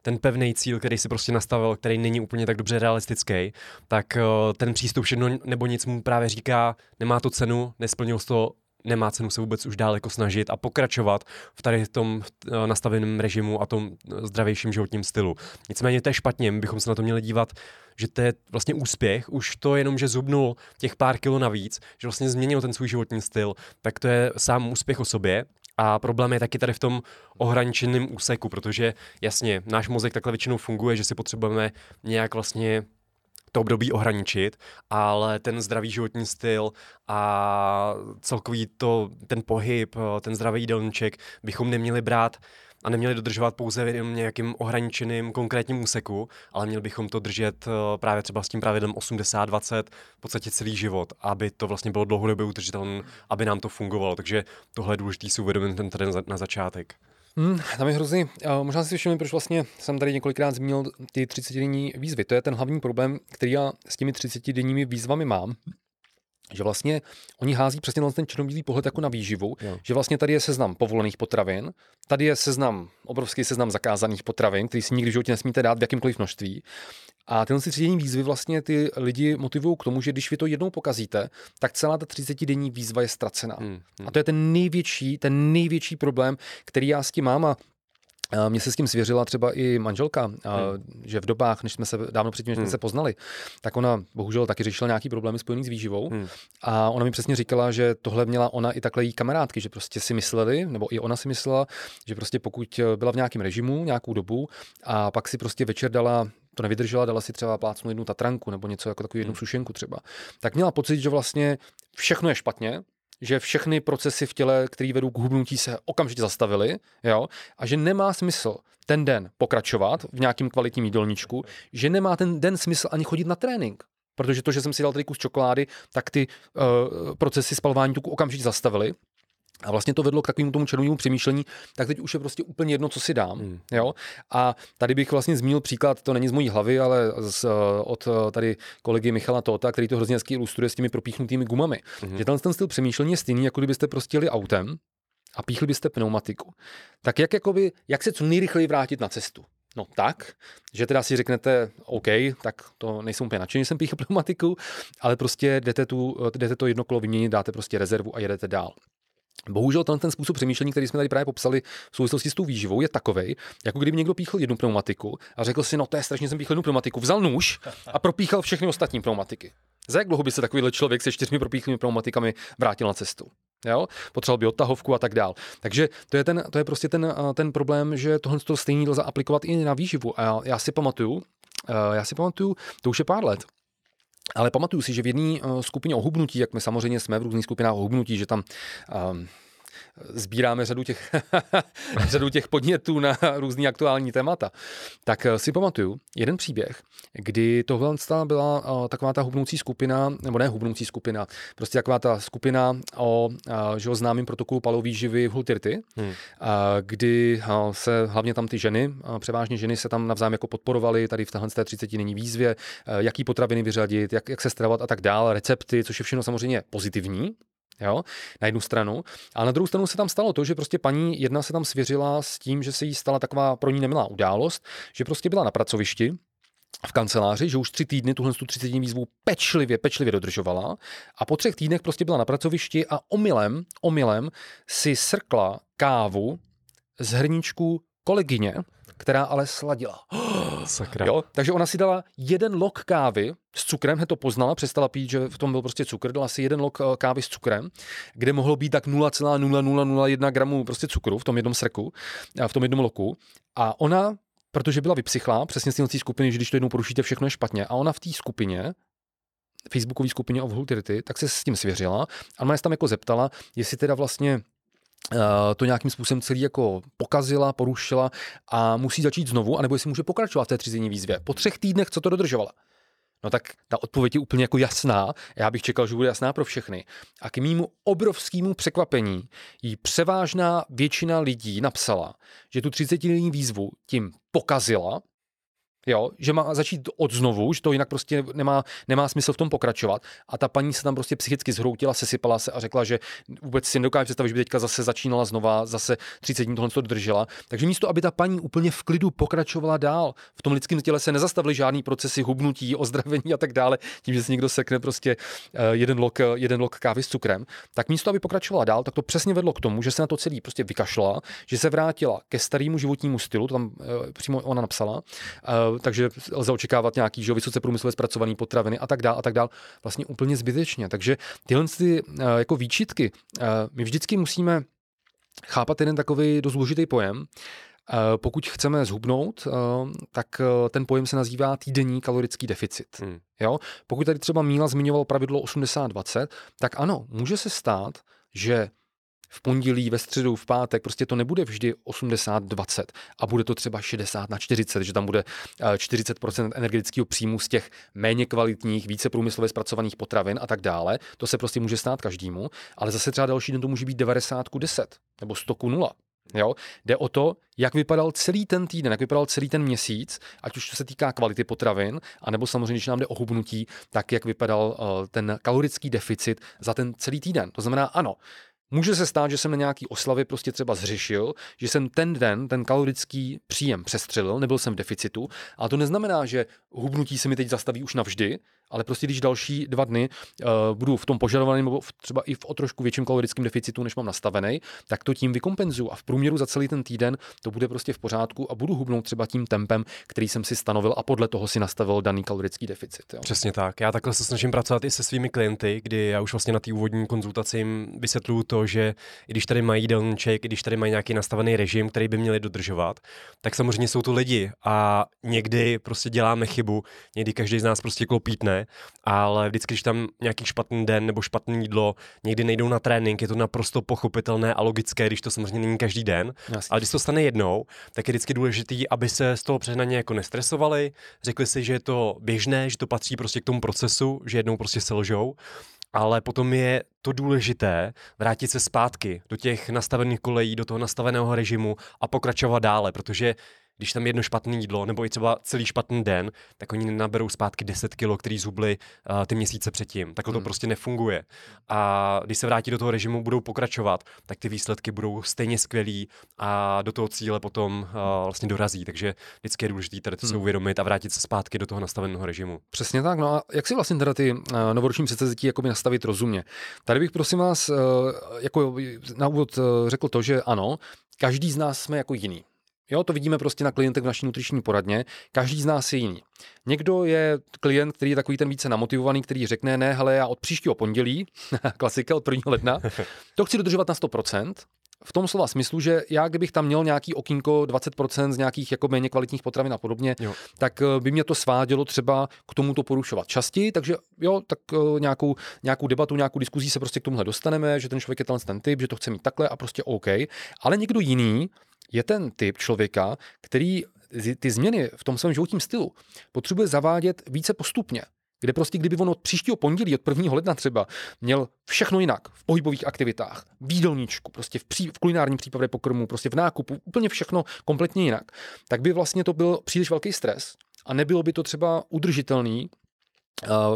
ten pevný cíl, který si prostě nastavil, který není úplně tak dobře realistický, tak eh, ten přístup všechno nebo nic mu právě říká, nemá to cenu, nesplnil to, nemá cenu se vůbec už dál jako snažit a pokračovat v tady tom eh, nastaveném režimu a tom eh, zdravějším životním stylu. Nicméně to je špatně, bychom se na to měli dívat, že to je vlastně úspěch, už to jenom, že zubnul těch pár kilo navíc, že vlastně změnil ten svůj životní styl, tak to je sám úspěch o sobě a problém je taky tady v tom ohraničeném úseku, protože jasně, náš mozek takhle většinou funguje, že si potřebujeme nějak vlastně to období ohraničit, ale ten zdravý životní styl a celkový to, ten pohyb, ten zdravý jídelníček bychom neměli brát a neměli dodržovat pouze v nějakým ohraničeným konkrétním úseku, ale měli bychom to držet eh, právě třeba s tím pravidlem 80-20 v podstatě celý život, aby to vlastně bylo dlouhodobě udržitelné, aby nám to fungovalo. Takže tohle je důležité si uvědomit ten tady na začátek. Hmm, tam je hrozný. Možná si všimli, proč vlastně jsem tady několikrát zmínil ty 30-denní výzvy. To je ten hlavní problém, který já s těmi 30-denními výzvami mám že vlastně oni hází přesně na ten černobílý pohled jako na výživu, jo. že vlastně tady je seznam povolených potravin, tady je seznam, obrovský seznam zakázaných potravin, který si nikdy v životě nesmíte dát v jakýmkoliv množství. A tyhle třídenní výzvy vlastně ty lidi motivují k tomu, že když vy to jednou pokazíte, tak celá ta 30 denní výzva je ztracená. Hmm, hmm. A to je ten největší, ten největší problém, který já s tím mám a mně se s tím svěřila třeba i manželka, hmm. že v dobách, než jsme se dávno předtím, než jsme hmm. se poznali, tak ona bohužel taky řešila nějaký problémy spojený s výživou. Hmm. A ona mi přesně říkala, že tohle měla ona i takhle jí kamarádky, že prostě si mysleli, nebo i ona si myslela, že prostě pokud byla v nějakém režimu nějakou dobu a pak si prostě večer dala to nevydržela, dala si třeba plácnu jednu tatranku nebo něco jako takovou jednu hmm. sušenku třeba, tak měla pocit, že vlastně všechno je špatně, že všechny procesy v těle, které vedou k hubnutí, se okamžitě zastavily, jo, a že nemá smysl ten den pokračovat v nějakém kvalitním jídelníčku, že nemá ten den smysl ani chodit na trénink. Protože to, že jsem si dal tady kus čokolády, tak ty uh, procesy spalování tuku okamžitě zastavily. A vlastně to vedlo k takovému tomu červenému přemýšlení, tak teď už je prostě úplně jedno, co si dám. Hmm. Jo? A tady bych vlastně zmínil příklad, to není z mojí hlavy, ale z, od tady kolegy Michala Tota, který to hrozně hezky ilustruje s těmi propíchnutými gumami. Hmm. Že ten, ten styl přemýšlení je stejný, jako kdybyste prostě jeli autem a píchli byste pneumatiku. Tak jak, jakoby, jak se co nejrychleji vrátit na cestu? No tak, že teda si řeknete, OK, tak to nejsem úplně nadšený, jsem píchl pneumatiku, ale prostě jdete, tu, jdete to jedno kolo vyměnit, dáte prostě rezervu a jedete dál. Bohužel ten, ten způsob přemýšlení, který jsme tady právě popsali v souvislosti s tou výživou, je takový, jako kdyby někdo píchl jednu pneumatiku a řekl si, no to je strašně, jsem píchl jednu pneumatiku, vzal nůž a propíchal všechny ostatní pneumatiky. Za jak dlouho by se takovýhle člověk se čtyřmi propíchlými pneumatikami vrátil na cestu? Jo? Potřeboval by odtahovku a tak dál. Takže to je, ten, to je prostě ten, ten problém, že tohle to stejný lze aplikovat i na výživu. A já, já si pamatuju, já si pamatuju, to už je pár let, ale pamatuju si, že v jedné uh, skupině ohubnutí, jak my samozřejmě jsme v různých skupinách ohubnutí, že tam uh, sbíráme řadu těch, řadu těch podnětů na různý aktuální témata, tak eh, si pamatuju jeden příběh, kdy tohle byla uh, taková ta hubnoucí skupina, nebo ne hubnoucí skupina, prostě taková ta skupina o uh, že o známým protokolu palové živy v Hultirty, hmm. kdy se hlavně tam ty ženy, převážně ženy se tam navzájem jako podporovaly tady v téhle 30 denní výzvě, jaký potraviny vyřadit, jak, jak se stravovat a tak dále, recepty, což je všechno samozřejmě pozitivní, Jo, na jednu stranu. A na druhou stranu se tam stalo to, že prostě paní jedna se tam svěřila s tím, že se jí stala taková pro ní nemilá událost, že prostě byla na pracovišti, v kanceláři, že už tři týdny tuhle tu 30 výzvu pečlivě, pečlivě dodržovala a po třech týdnech prostě byla na pracovišti a omylem, omylem si srkla kávu z hrníčku kolegyně, která ale sladila. Sakra. Jo? Takže ona si dala jeden lok kávy s cukrem, hned to poznala, přestala pít, že v tom byl prostě cukr, dala si jeden lok eh, kávy s cukrem, kde mohlo být tak 0,0001 gramů prostě cukru v tom jednom srku, eh, v tom jednom loku. A ona protože byla vypsychlá, přesně z té skupiny, že když to jednou porušíte, všechno je špatně. A ona v té skupině, Facebookové skupině of Hultirity, tak se s tím svěřila a ona se tam jako zeptala, jestli teda vlastně to nějakým způsobem celý jako pokazila, porušila a musí začít znovu, anebo jestli může pokračovat v té třízení výzvě. Po třech týdnech, co to dodržovala. No tak ta odpověď je úplně jako jasná. Já bych čekal, že bude jasná pro všechny. A k mýmu obrovskému překvapení jí převážná většina lidí napsala, že tu 30 výzvu tím pokazila, Jo, že má začít od znovu, že to jinak prostě nemá, nemá smysl v tom pokračovat. A ta paní se tam prostě psychicky zhroutila, sesypala se a řekla, že vůbec si nedokáže představit, že by teďka zase začínala znova, zase 30 dní tohle to dodržela. Takže místo, aby ta paní úplně v klidu pokračovala dál, v tom lidském těle se nezastavily žádný procesy hubnutí, ozdravení a tak dále, tím, že si někdo sekne prostě eh, jeden lok, jeden lok kávy s cukrem, tak místo, aby pokračovala dál, tak to přesně vedlo k tomu, že se na to celý prostě vykašla, že se vrátila ke starému životnímu stylu, to tam eh, přímo ona napsala, eh, takže lze očekávat nějaký že, vysoce průmyslově zpracované potraviny a tak dále a tak dále. Vlastně úplně zbytečně. Takže tyhle ty, uh, jako výčitky, uh, my vždycky musíme chápat jeden takový dost důležitý pojem, pokud chceme zhubnout, tak ten pojem se nazývá týdenní kalorický deficit. Hmm. Jo? Pokud tady třeba Míla zmiňoval pravidlo 80-20, tak ano, může se stát, že v pondělí, ve středu, v pátek, prostě to nebude vždy 80-20 a bude to třeba 60 na 40, že tam bude 40% eh, energetického příjmu z těch méně kvalitních, více průmyslově zpracovaných potravin a tak dále. To se prostě může stát každému, ale zase třeba další den to může být 90 10 nebo 100 0. Jo? Jde o to, jak vypadal celý ten týden, jak vypadal celý ten měsíc, ať už se týká kvality potravin, anebo samozřejmě, když nám jde o hubnutí, tak jak vypadal uh, ten kalorický deficit za ten celý týden. To znamená, ano, Může se stát, že jsem na nějaký oslavě prostě třeba zřešil, že jsem ten den ten kalorický příjem přestřelil, nebyl jsem v deficitu, ale to neznamená, že hubnutí se mi teď zastaví už navždy, ale prostě když další dva dny uh, budu v tom požadovaném nebo v, třeba i v o trošku větším kalorickém deficitu, než mám nastavený, tak to tím vykompenzuju a v průměru za celý ten týden to bude prostě v pořádku a budu hubnout třeba tím tempem, který jsem si stanovil a podle toho si nastavil daný kalorický deficit. Jo. Přesně tak. Já takhle se snažím pracovat i se svými klienty, kdy já už vlastně na té úvodní konzultaci jim vysvětluju to, že i když tady mají jídelníček, i když tady mají nějaký nastavený režim, který by měli dodržovat, tak samozřejmě jsou to lidi a někdy prostě děláme chybu, někdy každý z nás prostě klopítne ale vždycky, když tam nějaký špatný den nebo špatné jídlo, někdy nejdou na trénink, je to naprosto pochopitelné a logické, když to samozřejmě není každý den. Jasně. Ale když to stane jednou, tak je vždycky důležité, aby se z toho přehnaně jako nestresovali, řekli si, že je to běžné, že to patří prostě k tomu procesu, že jednou prostě selžou ale potom je to důležité vrátit se zpátky do těch nastavených kolejí, do toho nastaveného režimu a pokračovat dále, protože když tam jedno špatné jídlo, nebo i třeba celý špatný den, tak oni naberou zpátky 10 kilo, který zhubli uh, ty měsíce předtím. Takhle hmm. to prostě nefunguje. A když se vrátí do toho režimu, budou pokračovat, tak ty výsledky budou stejně skvělý a do toho cíle potom uh, vlastně dorazí. Takže vždycky je důležité tady to hmm. si uvědomit a vrátit se zpátky do toho nastaveného režimu. Přesně tak. No a jak si vlastně teda ty uh, novoroční předsevzetí jakoby nastavit rozumně? Tady bych prosím vás uh, jako na úvod uh, řekl to, že ano, každý z nás jsme jako jiný. Jo, to vidíme prostě na klientech v naší nutriční poradně. Každý z nás je jiný. Někdo je klient, který je takový ten více namotivovaný, který řekne, ne, hele, já od příštího pondělí, klasika od 1. ledna, to chci dodržovat na 100%, v tom slova smyslu, že já kdybych tam měl nějaký okýnko 20% z nějakých jako méně kvalitních potravin a podobně, jo. tak by mě to svádělo třeba k tomu to porušovat častěji, takže jo, tak nějakou, nějakou debatu, nějakou diskuzí se prostě k tomuhle dostaneme, že ten člověk je ten typ, že to chce mít takhle a prostě OK. Ale někdo jiný je ten typ člověka, který ty změny v tom svém životním stylu potřebuje zavádět více postupně kde prostě kdyby on od příštího pondělí, od 1. ledna třeba, měl všechno jinak v pohybových aktivitách, v jídelníčku, prostě v, pří, v kulinárním přípravě pokrmu, prostě v nákupu, úplně všechno kompletně jinak, tak by vlastně to byl příliš velký stres a nebylo by to třeba udržitelný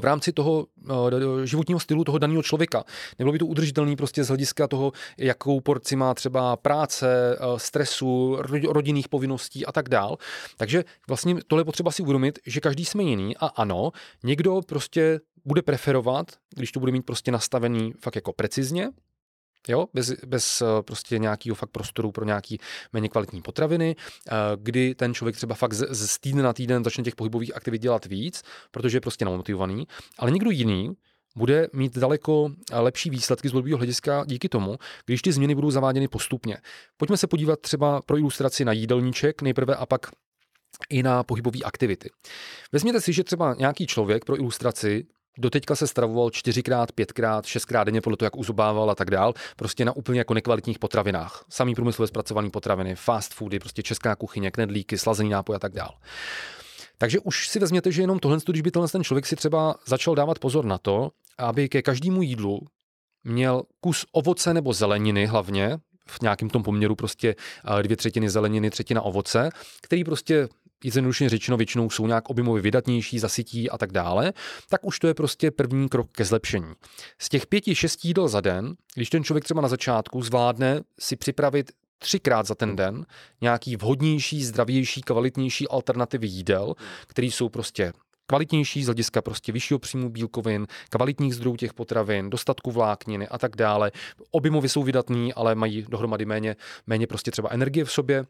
v rámci toho eh, životního stylu toho daného člověka. Nebylo by to udržitelný prostě z hlediska toho, jakou porci má třeba práce, eh, stresu, rodinných povinností a tak dál. Takže vlastně tohle je potřeba si uvědomit, že každý jsme jiný a ano, někdo prostě bude preferovat, když to bude mít prostě nastavený fakt jako precizně, Jo, bez, bez eh, prostě nějakého fakt prostoru pro nějaký méně kvalitní potraviny, eh, kdy ten člověk třeba fakt z, z týdne na týden začne těch pohybových aktivit dělat víc, protože je prostě namotivovaný, ale někdo jiný bude mít daleko eh, lepší výsledky z dlouhodobého hlediska díky tomu, když ty změny budou zaváděny postupně. Pojďme se podívat třeba pro ilustraci na jídelníček nejprve a pak i na pohybové aktivity. Vezměte si, že třeba nějaký člověk pro ilustraci Doteďka se stravoval čtyřikrát, pětkrát, šestkrát denně podle toho, jak uzobával a tak dál, prostě na úplně jako nekvalitních potravinách. Samý průmyslově zpracované potraviny, fast foody, prostě česká kuchyně, knedlíky, slazený nápoj a tak dál. Takže už si vezměte, že jenom tohle, když by ten člověk si třeba začal dávat pozor na to, aby ke každému jídlu měl kus ovoce nebo zeleniny hlavně, v nějakém tom poměru prostě eh, dvě třetiny zeleniny, třetina ovoce, který prostě jednoduše řečeno většinou jsou nějak objemově vydatnější, zasytí a tak dále, tak už to je prostě první krok ke zlepšení. Z těch pěti, šesti jídel za den, když ten člověk třeba na začátku zvládne si připravit třikrát za ten den nějaký vhodnější, zdravější, kvalitnější alternativy jídel, které jsou prostě kvalitnější z hlediska prostě vyššího příjmu bílkovin, kvalitních zdrojů těch potravin, dostatku vlákniny a tak dále. Objemově jsou vydatný, ale mají dohromady méně, méně prostě třeba energie v sobě,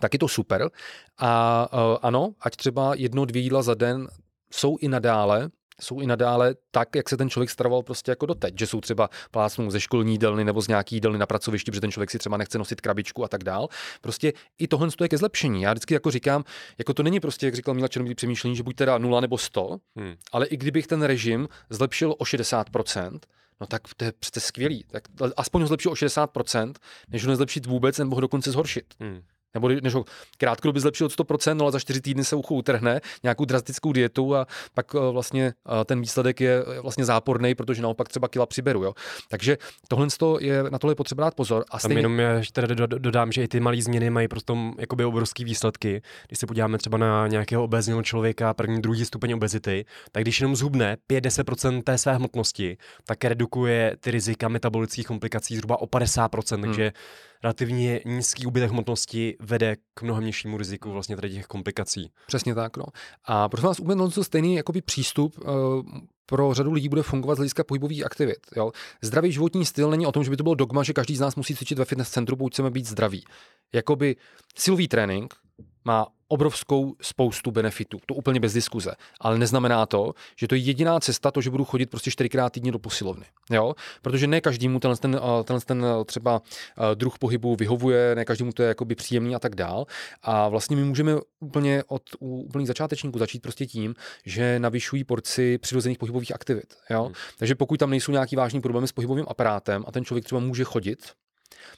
tak je to super. A uh, ano, ať třeba jedno, dvě jídla za den jsou i nadále jsou i nadále tak, jak se ten člověk stravoval prostě jako doteď, že jsou třeba plásnou ze školní jídelny nebo z nějaký jídelny na pracovišti, protože ten člověk si třeba nechce nosit krabičku a tak dál. Prostě i tohle je ke zlepšení. Já vždycky jako říkám, jako to není prostě, jak říkal Míla Černový přemýšlení, že buď teda 0 nebo 100, hmm. ale i kdybych ten režim zlepšil o 60%, No tak to je přece skvělý. Tak aspoň ho zlepšil o 60%, než ho nezlepšit vůbec nebo ho dokonce zhoršit. Hmm. Nebo než ho krátkodobě zlepší od 100%, no ale za 4 týdny se ucho utrhne nějakou drastickou dietu a pak eh, vlastně eh, ten výsledek je eh, vlastně záporný, protože naopak třeba kila přiberu. Jo. Takže tohle je, na tohle je potřeba dát pozor. A stejně... jenom já tady dodám, že i ty malé změny mají prostě jakoby obrovský výsledky. Když se podíváme třeba na nějakého obezního člověka, první, druhý stupeň obezity, tak když jenom zhubne 5-10% té své hmotnosti, tak redukuje ty rizika metabolických komplikací zhruba o 50%, hmm. takže relativně nízký úbytek hmotnosti vede k mnohem nižšímu riziku vlastně tady těch komplikací. Přesně tak, no. A prosím vás, úplně to stejný jakoby přístup uh, pro řadu lidí bude fungovat z hlediska pohybových aktivit. Jo? Zdravý životní styl není o tom, že by to bylo dogma, že každý z nás musí cvičit ve fitness centru, pokud chceme být zdraví. Jakoby silový trénink má obrovskou spoustu benefitů, to úplně bez diskuze. Ale neznamená to, že to je jediná cesta, to, že budu chodit prostě čtyřikrát týdně do posilovny. Jo? Protože ne každému ten, ten, ten, ten třeba eh, druh pohybu vyhovuje, ne každému to je jakoby příjemný a tak dál. A vlastně my můžeme úplně od úplných začátečníků začít prostě tím, že navyšují porci přirozených pohybových aktivit. Jo? Hmm. Takže pokud tam nejsou nějaký vážný problémy s pohybovým aparátem a ten člověk třeba může chodit,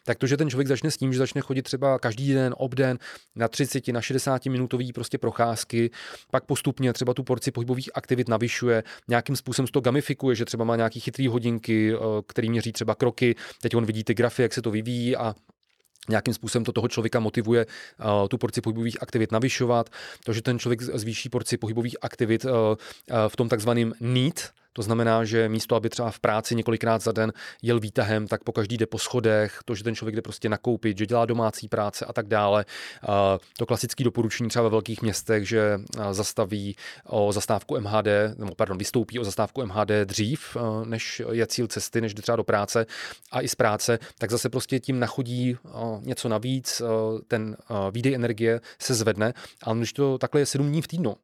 tak to, že ten člověk začne s tím, že začne chodit třeba každý den, obden na 30, na 60 minutový prostě procházky, pak postupně třeba tu porci pohybových aktivit navyšuje, nějakým způsobem to gamifikuje, že třeba má nějaký chytrý hodinky, eh, který měří třeba kroky, teď on vidí ty grafy, jak se to vyvíjí a nějakým způsobem to toho člověka motivuje uh, tu porci pohybových aktivit navyšovat, to, že ten člověk zvýší porci pohybových aktivit uh, v tom takzvaném need, to znamená, že místo, aby třeba v práci několikrát za den jel výtahem, tak po každý jde po schodech, to, že ten člověk jde prostě nakoupit, že dělá domácí práce a tak dále. To klasické doporučení třeba ve velkých městech, že zastaví o zastávku MHD, nebo pardon, vystoupí o zastávku MHD dřív, než je cíl cesty, než jde třeba do práce a i z práce, tak zase prostě tím nachodí něco navíc, ten výdej energie se zvedne, ale když to takhle je sedm dní v týdnu,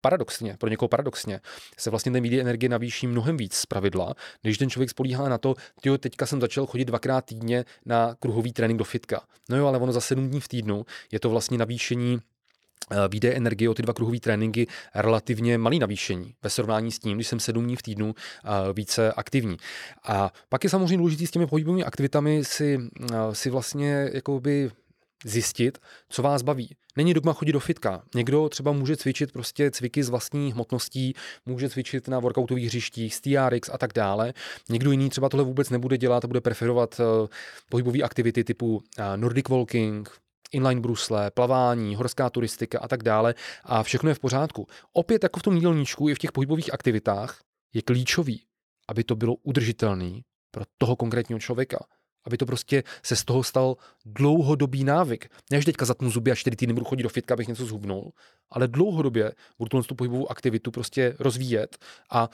paradoxně, pro někoho paradoxně, se vlastně ten výdej energie navýší mnohem víc z pravidla, když ten člověk spolíhá na to, že teďka jsem začal chodit dvakrát týdně na kruhový trénink do fitka. No jo, ale ono za sedm dní v týdnu je to vlastně navýšení eh, výdaje energie o ty dva kruhové tréninky relativně malý navýšení ve srovnání s tím, když jsem sedm dní v týdnu eh, více aktivní. A pak je samozřejmě důležité s těmi pohybovými aktivitami si, eh, si vlastně jakoby zjistit, co vás baví. Není dogma chodit do fitka. Někdo třeba může cvičit prostě cviky z vlastní hmotností, může cvičit na workoutových hřištích, s TRX a tak dále. Někdo jiný třeba tohle vůbec nebude dělat a bude preferovat uh, pohybové aktivity typu uh, Nordic walking, inline brusle, plavání, horská turistika a tak dále a všechno je v pořádku. Opět jako v tom jídelníčku i v těch pohybových aktivitách je klíčový, aby to bylo udržitelné pro toho konkrétního člověka aby to prostě se z toho stal dlouhodobý návyk. Ne, že teďka zatnu zuby a čtyři týdny budu chodit do fitka, abych něco zhubnul, ale dlouhodobě budu tu pohybovou aktivitu prostě rozvíjet a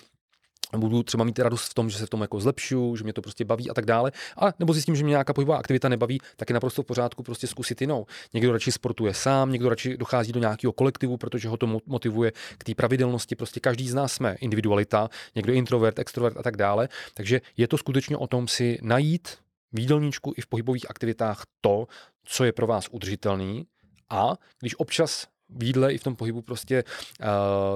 budu třeba mít radost v tom, že se v tom jako zlepšu, že mě to prostě baví a tak dále. A nebo zjistím, že mě nějaká pohybová aktivita nebaví, tak je naprosto v pořádku prostě zkusit jinou. Někdo radši sportuje sám, někdo radši dochází do nějakého kolektivu, protože ho to motivuje k té pravidelnosti. Prostě každý z nás jsme individualita, někdo introvert, extrovert a tak dále. Takže je to skutečně o tom si najít v jídelníčku i v pohybových aktivitách to, co je pro vás udržitelný. A když občas v jídle i v tom pohybu prostě uh,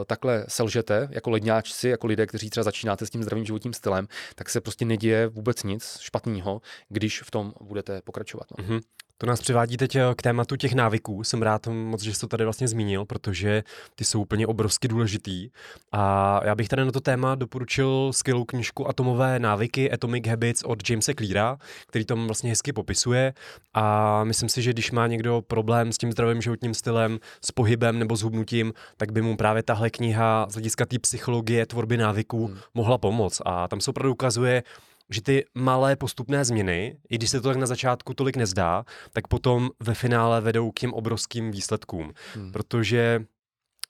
takhle selžete, jako ledňáčci, jako lidé, kteří třeba začínáte s tím zdravým životním stylem, tak se prostě neděje vůbec nic špatného, když v tom budete pokračovat. No. Mm-hmm. To nás přivádí teď eh, k tématu těch návyků. Jsem rád moc, že jsi to tady vlastně zmínil, protože ty jsou úplně obrovsky důležitý. A já bych tady na to téma doporučil skvělou knižku Atomové návyky Atomic Habits od Jamesa Cleara, který tam vlastně hezky popisuje. A myslím si, že když má někdo problém s tím zdravým životním stylem, s pohybem nebo s hubnutím, tak by mu právě tahle kniha z hlediska té psychologie tvorby návyků hmm. mohla pomoct. A tam se opravdu ukazuje, že ty malé postupné změny, i když se to tak na začátku tolik nezdá, tak potom ve finále vedou k těm obrovským výsledkům. Hmm. Protože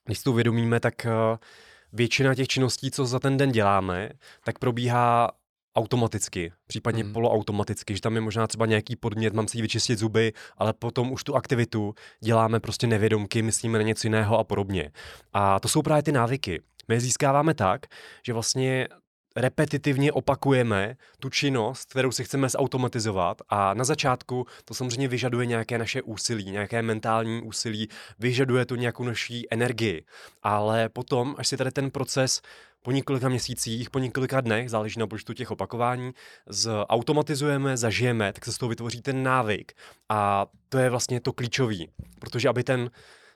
když si to uvědomíme, tak eh, většina těch činností, co za ten den děláme, tak probíhá automaticky, případně hmm. poloautomaticky, že tam je možná třeba nějaký podmět, mám si vyčistit zuby, ale potom už tu aktivitu děláme prostě nevědomky, myslíme na něco jiného a podobně. A to jsou právě ty návyky. My je získáváme tak, že vlastně repetitivně opakujeme tu činnost, kterou si chceme zautomatizovat a na začátku to samozřejmě vyžaduje nějaké naše úsilí, nějaké mentální úsilí, vyžaduje to nějakou naší energii, ale potom, až si tady ten proces po několika měsících, po několika dnech, záleží na počtu těch opakování, zautomatizujeme, zažijeme, tak se z toho vytvoří ten návyk. A to je vlastně to klíčový, protože aby ten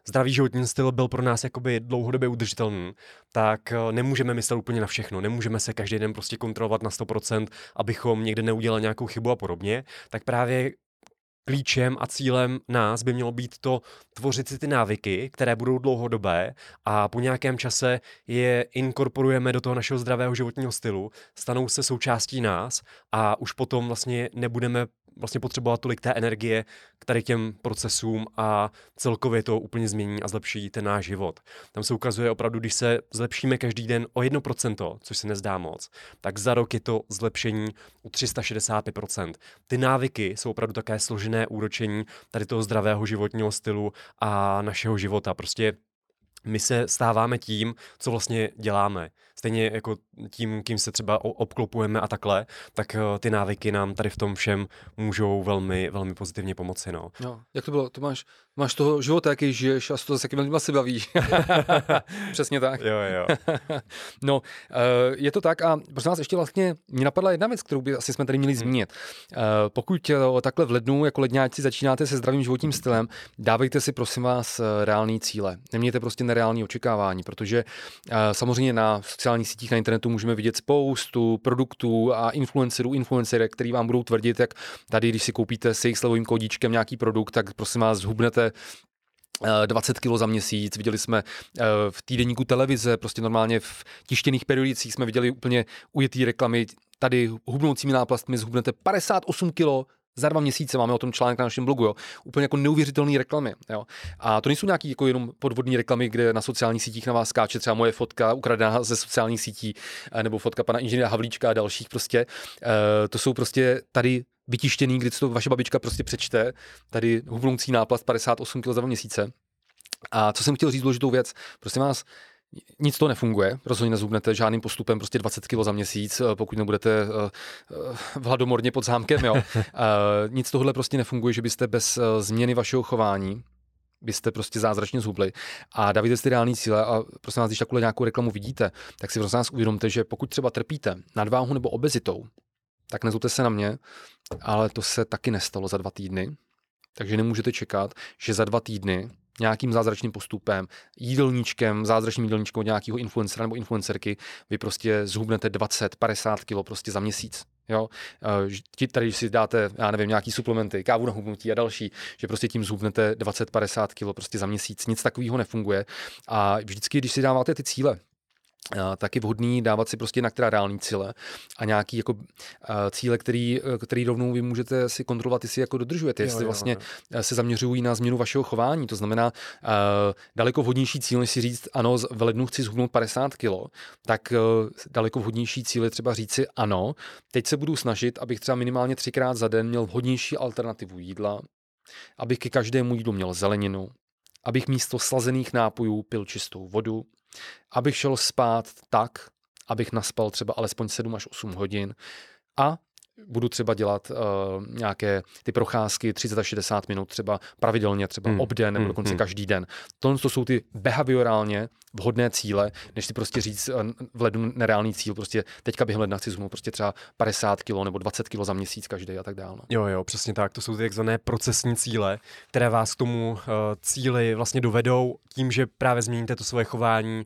zdravý životní styl byl pro nás jakoby dlouhodobě udržitelný, tak eh, nemůžeme myslet úplně na všechno. Nemůžeme se každý den prostě kontrolovat na 100%, abychom někde neudělali nějakou chybu a podobně. Tak právě klíčem a cílem nás by mělo být to tvořit si ty návyky, které budou dlouhodobé a po nějakém čase je inkorporujeme do toho našeho zdravého životního stylu, stanou se součástí nás a už potom vlastně nebudeme vlastně potřebovat tolik té energie k tady těm procesům a celkově to úplně změní a zlepší ten náš život. Tam se ukazuje opravdu, když se zlepšíme každý den o 1%, což se nezdá moc, tak za rok je to zlepšení o 365%. Ty návyky jsou opravdu také složené úročení tady toho zdravého životního stylu a našeho života. Prostě my se stáváme tím, co vlastně děláme. Stejně jako tím, kým se třeba obklopujeme a takhle, tak eh, ty návyky nám tady v tom všem můžou velmi, velmi pozitivně pomoci. No. no jak to bylo? To máš, máš toho života, jaký žiješ a toho, s jakými lidmi si bavíš. Přesně tak. Jo, jo. no, eh, je to tak a prosím vás, ještě vlastně mě napadla jedna věc, kterou by asi jsme tady měli hmm. zmínit. Hmm. Pokud takhle v lednu jako ledňáci začínáte se zdravým životním stylem, dávejte si prosím vás reální cíle. Nemějte prostě nereální očekávání, protože samozřejmě na sociálních sítích na internetu můžeme vidět spoustu produktů a influencerů, influencerek, který vám budou tvrdit, jak tady, když si koupíte s jejich slovovým kódíčkem nějaký produkt, tak prosím vás zhubnete 20 kg za měsíc, viděli jsme eh, v týdenníku televize, prostě normálně v tištěných periodicích jsme viděli úplně ujetý reklamy, tady hubnoucími náplastmi zhubnete 58 kg za dva měsíce máme o tom článek na našem blogu, jo. Úplně jako neuvěřitelné reklamy, jo. A to nejsou nějaký jako jenom podvodní reklamy, kde na sociálních sítích na vás skáče třeba moje fotka ukradená ze sociálních sítí, eh, nebo fotka pana inženýra Havlíčka a dalších prostě. E, to jsou prostě tady vytištěný, kdy to vaše babička prostě přečte, tady hubnoucí náplast 58 kg za dva měsíce. A co jsem chtěl říct důležitou věc, prosím vás, nic to nefunguje, rozhodně nezhubnete žádným postupem prostě 20 kg za měsíc, eh, pokud nebudete uh, uh, hladomorně pod zámkem, jo. nic tohle prostě nefunguje, že byste bez změny vašeho chování byste prostě zázračně zhubli. A Davide si reální cíle a prosím vás, když takovou nějakou reklamu vidíte, tak si prosím vás uvědomte, že pokud třeba trpíte nadváhu nebo obezitou, tak nezlute se na mě, ale to se taky nestalo za dva týdny. Takže nemůžete čekat, že za dva týdny nějakým zázračným postupem, jídelníčkem, zázračným jídelníčkem od nějakého influencera nebo influencerky, vy prostě zhubnete 20, 50 kg prostě za měsíc. Jo? Ti tady, když si dáte, já nevím, nějaký suplementy, kávu na hubnutí a další, že prostě tím zhubnete 20-50 kg prostě za měsíc. Nic takového nefunguje. A vždycky, když si dáváte ty cíle, tak je vhodný dávat si prostě některá reální cíle a nějaký jako cíle, který, který rovnou vy můžete si kontrolovat, jestli jako dodržujete, jestli jo, jo, vlastně jo. se zaměřují na změnu vašeho chování. To znamená uh, daleko vhodnější cíl, než si říct, ano, v lednu chci zhubnout 50 kg, tak uh, daleko vhodnější cíl je třeba říct si, ano, teď se budu snažit, abych třeba minimálně třikrát za den měl vhodnější alternativu jídla, abych ke každému jídlu měl zeleninu, abych místo slazených nápojů pil čistou vodu, abych šel spát tak, abych naspal třeba alespoň 7 až 8 hodin a budu třeba dělat uh, nějaké ty procházky 30 až 60 minut, třeba pravidelně, třeba hmm. obden nebo hmm. dokonce hmm. každý den. To, to jsou ty behaviorálně vhodné cíle, než si prostě říct uh, v lednu nereálný cíl, prostě teďka během ledna chci prostě třeba 50 kg nebo 20 kg za měsíc každý a tak dále. No. Jo, jo, přesně tak. To jsou ty takzvané procesní cíle, které vás k tomu uh, cíli vlastně dovedou tím, že právě změníte to svoje chování,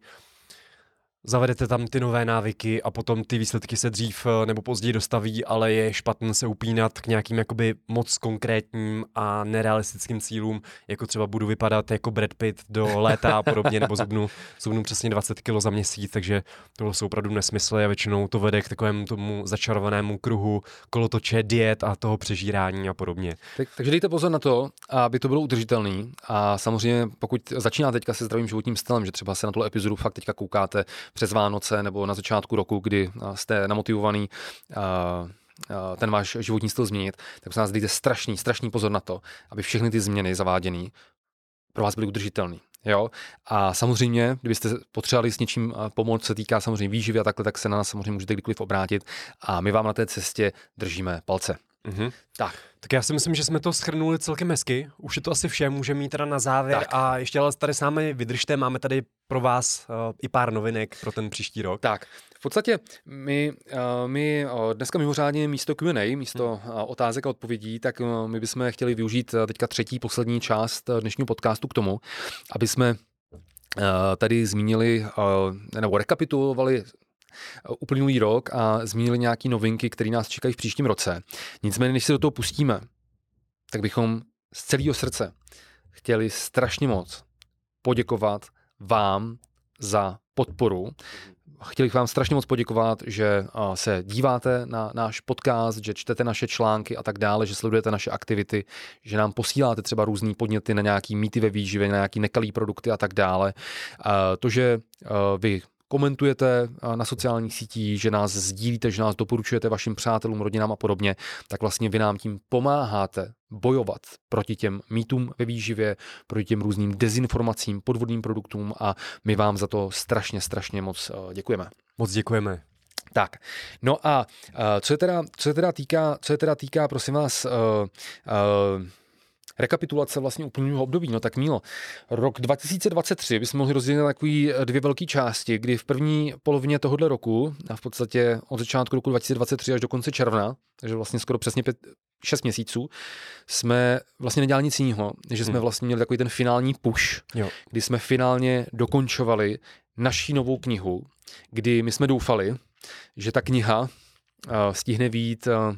zavedete tam ty nové návyky a potom ty výsledky se dřív eh, nebo později dostaví, ale je špatné se upínat k nějakým jakoby moc konkrétním a nerealistickým cílům, jako třeba budu vypadat jako Brad Pitt do léta a podobně, nebo zubnu, zubnu přesně 20 kg za měsíc, takže tohle jsou opravdu nesmysly a většinou to vede k takovému tomu začarovanému kruhu kolotoče diet a toho přežírání a podobně. Tak, takže dejte pozor na to, aby to bylo udržitelný a samozřejmě pokud začíná teďka se zdravým životním stylem, že třeba se na tu epizodu fakt teďka koukáte přes Vánoce nebo na začátku roku, kdy jste namotivovaný ten váš životní styl změnit, tak se nás dejte strašný, strašný pozor na to, aby všechny ty změny zaváděné pro vás byly udržitelné. Jo? A samozřejmě, kdybyste potřebovali s něčím pomoct, se týká samozřejmě výživy a takhle, tak se na nás samozřejmě můžete kdykoliv obrátit a my vám na té cestě držíme palce. Mm-hmm. Tak. Tak já si myslím, že jsme to schrnuli celkem hezky. Už je to asi vše, můžeme mít teda na závěr. Tak. A ještě ale tady s námi vydržte, máme tady pro vás uh, i pár novinek pro ten příští rok. Tak, v podstatě my, uh, my uh, dneska mimořádně místo Q&A, místo hmm. uh, otázek a odpovědí, tak uh, my bychom chtěli využít uh, teďka třetí, poslední část uh, dnešního podcastu k tomu, aby jsme uh, tady zmínili uh, nebo rekapitulovali uplynulý rok a zmínili nějaké novinky, které nás čekají v příštím roce. Nicméně, než se do toho pustíme, tak bychom z celého srdce chtěli strašně moc poděkovat vám za podporu. Chtěli bych vám strašně moc poděkovat, že se díváte na náš podcast, že čtete naše články a tak dále, že sledujete naše aktivity, že nám posíláte třeba různé podněty na nějaký mýty ve výživě, na nějaký nekalý produkty a tak dále. To, že vy komentujete eh, na sociálních sítích, že nás sdílíte, že nás doporučujete vašim přátelům, rodinám a podobně, tak vlastně vy nám tím pomáháte bojovat proti těm mýtům ve výživě, proti těm různým dezinformacím, podvodným produktům a my vám za to strašně, strašně moc eh, děkujeme. Moc děkujeme. Tak, no a uh, co je teda, co je teda týká, co je teda týká, prosím vás, uh, uh, rekapitulace vlastně úplného období. No tak Mílo, rok 2023 bychom mohli rozdělit na takový eh, dvě velké části, kdy v první polovině tohohle roku, a v podstatě od začátku roku 2023 až do konce června, takže vlastně skoro přesně pět, šest měsíců, jsme vlastně nedělali nic jiného, že jsme hmm. vlastně měli takový ten finální push, jo. kdy jsme finálně dokončovali naší novou knihu, kdy my jsme doufali, že ta kniha uh, stihne být uh,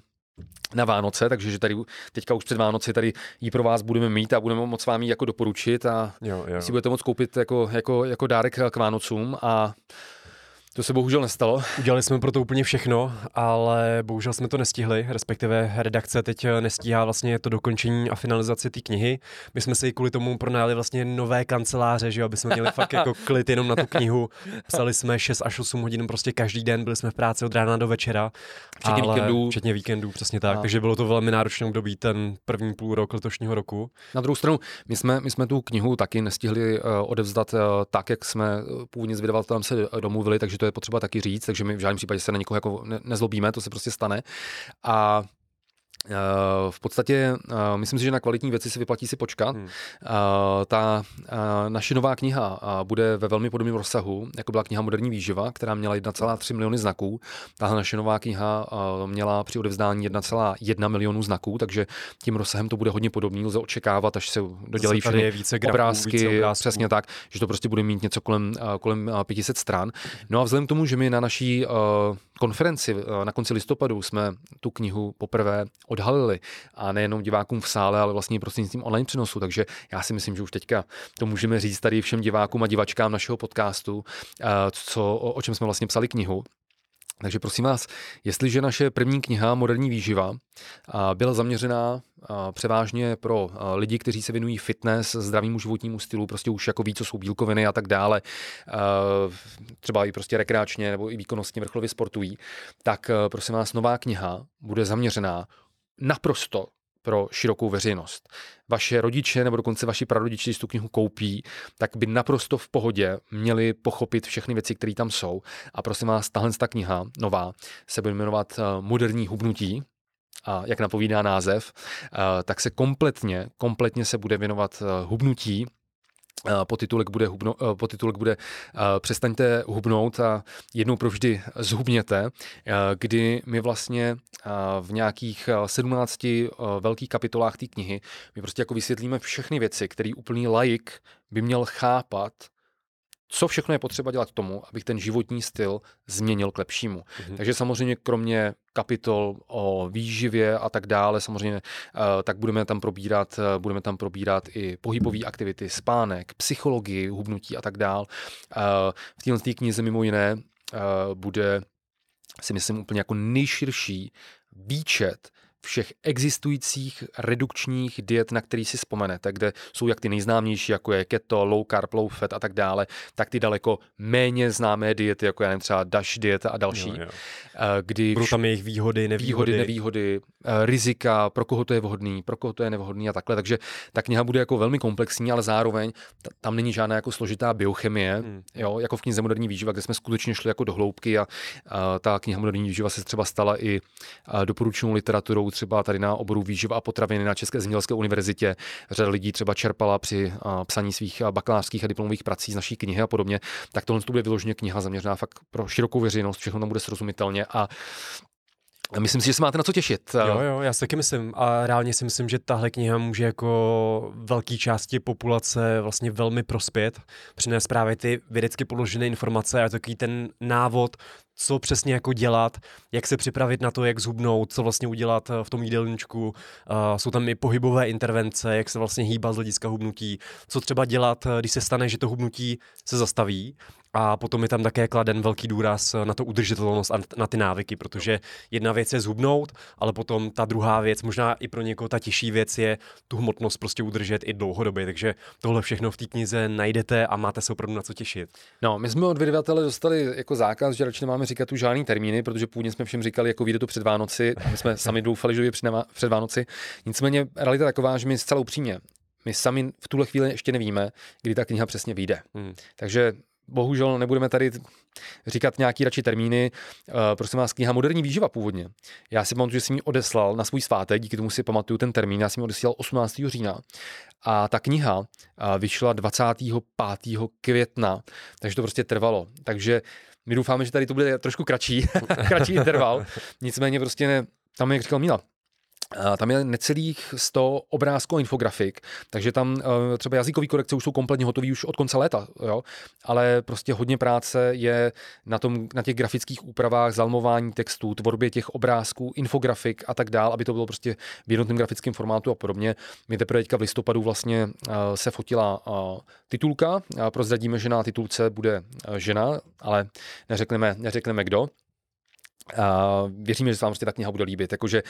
na Vánoce, takže že tady teďka už před Vánoci tady ji pro vás budeme mít a budeme moc vám ji jako doporučit a jo, jo. si budete moc koupit jako, jako, jako dárek k Vánocům a To se bohužel nestalo. Udělali jsme pro to úplně všechno, ale bohužel jsme to nestihli, respektive redakce teď nestíhá vlastně to dokončení a finalizaci té knihy. My jsme si kvůli tomu pronajali vlastně nové kanceláře, že aby jsme měli fakt jako klid jenom na tu knihu. Psali jsme 6 až 8 hodin prostě každý den, byli jsme v práci od rána do večera. Včetně ale, víkendů. Včetně víkendů, přesně tak. A. Takže bylo to velmi náročné období ten první půl rok letošního roku. Na druhou stranu, my jsme, my jsme tu knihu taky nestihli uh, odevzdat uh, tak, jak jsme původně s vydavatelem se domluvili, takže to je potřeba taky říct, takže my v žádném případě se na někoho jako ne, nezlobíme, to se prostě stane. A v podstatě eh, myslím si, že na kvalitní věci si vyplatí si počkat. Hmm. Eh, ta naše nová kniha bude ve velmi podobném rozsahu, jako byla kniha Moderní výživa, která měla 1,3 miliony znaků. Tahle naše nová kniha měla při odevzdání 1,1 milionu znaků, takže tím rozsahem to bude hodně podobný. Lze očekávat, až se dodělají všechny více grafů, obrázky, více obrázků. přesně tak, že to prostě bude mít něco kolem, kolem 500 stran. No a vzhledem k tomu, že my na naší konferenci na konci listopadu jsme tu knihu poprvé odhalili a nejenom divákům v sále, ale vlastně prostřednictvím online přenosu. Takže já si myslím, že už teďka to můžeme říct tady všem divákům a divačkám našeho podcastu, eh, co, o, čem jsme vlastně psali knihu. Takže prosím vás, jestliže naše první kniha Moderní výživa byla zaměřená převážně pro lidi, kteří se věnují fitness, zdravému životnímu stylu, prostě už jako ví, co jsou bílkoviny a tak dále, třeba i prostě rekreačně nebo i výkonnostně vrcholově sportují, tak prosím vás, nová kniha bude zaměřená naprosto pro širokou veřejnost. Vaše rodiče nebo dokonce vaši prarodiče, když tu knihu koupí, tak by naprosto v pohodě měli pochopit všechny věci, které tam jsou. A prosím vás, tahle ta kniha nová se bude jmenovat eh, Moderní hubnutí, a jak napovídá název, eh, tak se kompletně, kompletně se bude věnovat eh, hubnutí potitulek bude, hubno, eh, potitulek bude uh, přestaňte hubnout a jednou provždy zhubněte, kdy my vlastně v nějakých 17 velkých kapitolách té knihy my prostě jako vysvětlíme všechny věci, které úplný laik by měl chápat co všechno je potřeba dělat k tomu, abych ten životní styl změnil k lepšímu. Mm-hmm. Takže samozřejmě kromě kapitol o výživě a tak dále, samozřejmě uh, tak budeme tam probírat, uh, budeme tam probírat i pohybové aktivity, spánek, psychologii, hubnutí a tak dále. Uh, v této knize mimo jiné bude si myslím úplně jako nejširší výčet všech existujících redukčních diet, na který si vzpomenete, kde jsou jak ty nejznámější, jako je keto, low carb, low fat a tak dále, tak ty daleko méně známé diety, jako je nevím, třeba DASH dieta a další. Jo, jo. Eh, kdy Budou tam jejich výhody, nevýhody. Výhody, nevýhody, eh, rizika, pro koho to je vhodný, pro koho to je nevhodný a takhle. Takže ta kniha bude jako velmi komplexní, ale zároveň tam není žádná jako složitá biochemie, hmm. jo, jako v knize Moderní výživa, kde jsme skutečně šli jako do hloubky a, a ta kniha Moderní výživa se třeba stala i doporučenou literaturou třeba tady na oboru výživa a potraviny na České zemědělské univerzitě. Řada lidí třeba čerpala při psaní svých bakalářských a diplomových prací z naší knihy a podobně. Tak tohle to bude vyloženě kniha zaměřená fakt pro širokou veřejnost, všechno tam bude srozumitelně a Myslím si, že se máte na co těšit. Jo, jo, já si taky myslím. A reálně si myslím, že tahle kniha může jako velké části populace vlastně velmi prospět, přinést právě ty vědecky podložené informace a takový ten návod, co přesně jako dělat, jak se připravit na to, jak zhubnout, co vlastně udělat eh, v tom jídelníčku. Uh, jsou tam i pohybové intervence, jak se vlastně hýbat z hlediska hubnutí, co třeba dělat, eh, když se stane, že to hubnutí se zastaví a potom je tam také kladen velký důraz na to udržitelnost a na ty návyky, protože jedna věc je zhubnout, ale potom ta druhá věc, možná i pro někoho ta těžší věc je tu hmotnost prostě udržet i dlouhodobě. Takže tohle všechno v té knize najdete a máte se opravdu na co těšit. No, my jsme od vydavatele dostali jako zákaz, že radši nemáme říkat tu žádný termíny, protože původně jsme všem říkali, jako vyjde to před Vánoci. A my jsme sami doufali, že je před Vánoci. Nicméně realita taková, že my zcela upřímně my sami v tuhle chvíli ještě nevíme, kdy ta kniha přesně vyjde. Hmm. Takže bohužel nebudeme tady říkat nějaký radši termíny. Uh, prosím vás, kniha Moderní výživa původně. Já si pamatuju, že jsem ji odeslal na svůj svátek, díky tomu si pamatuju ten termín, já jsem ji odesílal 18. října. A ta kniha uh, vyšla 25. května, takže to prostě trvalo. Takže my doufáme, že tady to bude trošku kratší, kratší interval. Nicméně prostě ne, tam, jak říkal Míla, tam je necelých 100 obrázků infografik, takže tam eh, třeba jazykové korekce už jsou kompletně hotové už od konce léta, jo? ale prostě hodně práce je na, tom, na těch grafických úpravách, zalmování textů, tvorbě těch obrázků, infografik a tak dál, aby to bylo prostě v jednotném grafickém formátu a podobně. My teprve teďka v listopadu vlastně eh, se fotila eh, titulka, prozradíme, že na titulce bude žena, ale neřekneme, neřekneme kdo. A věříme, že se vám prostě ta kniha bude líbit. Jakože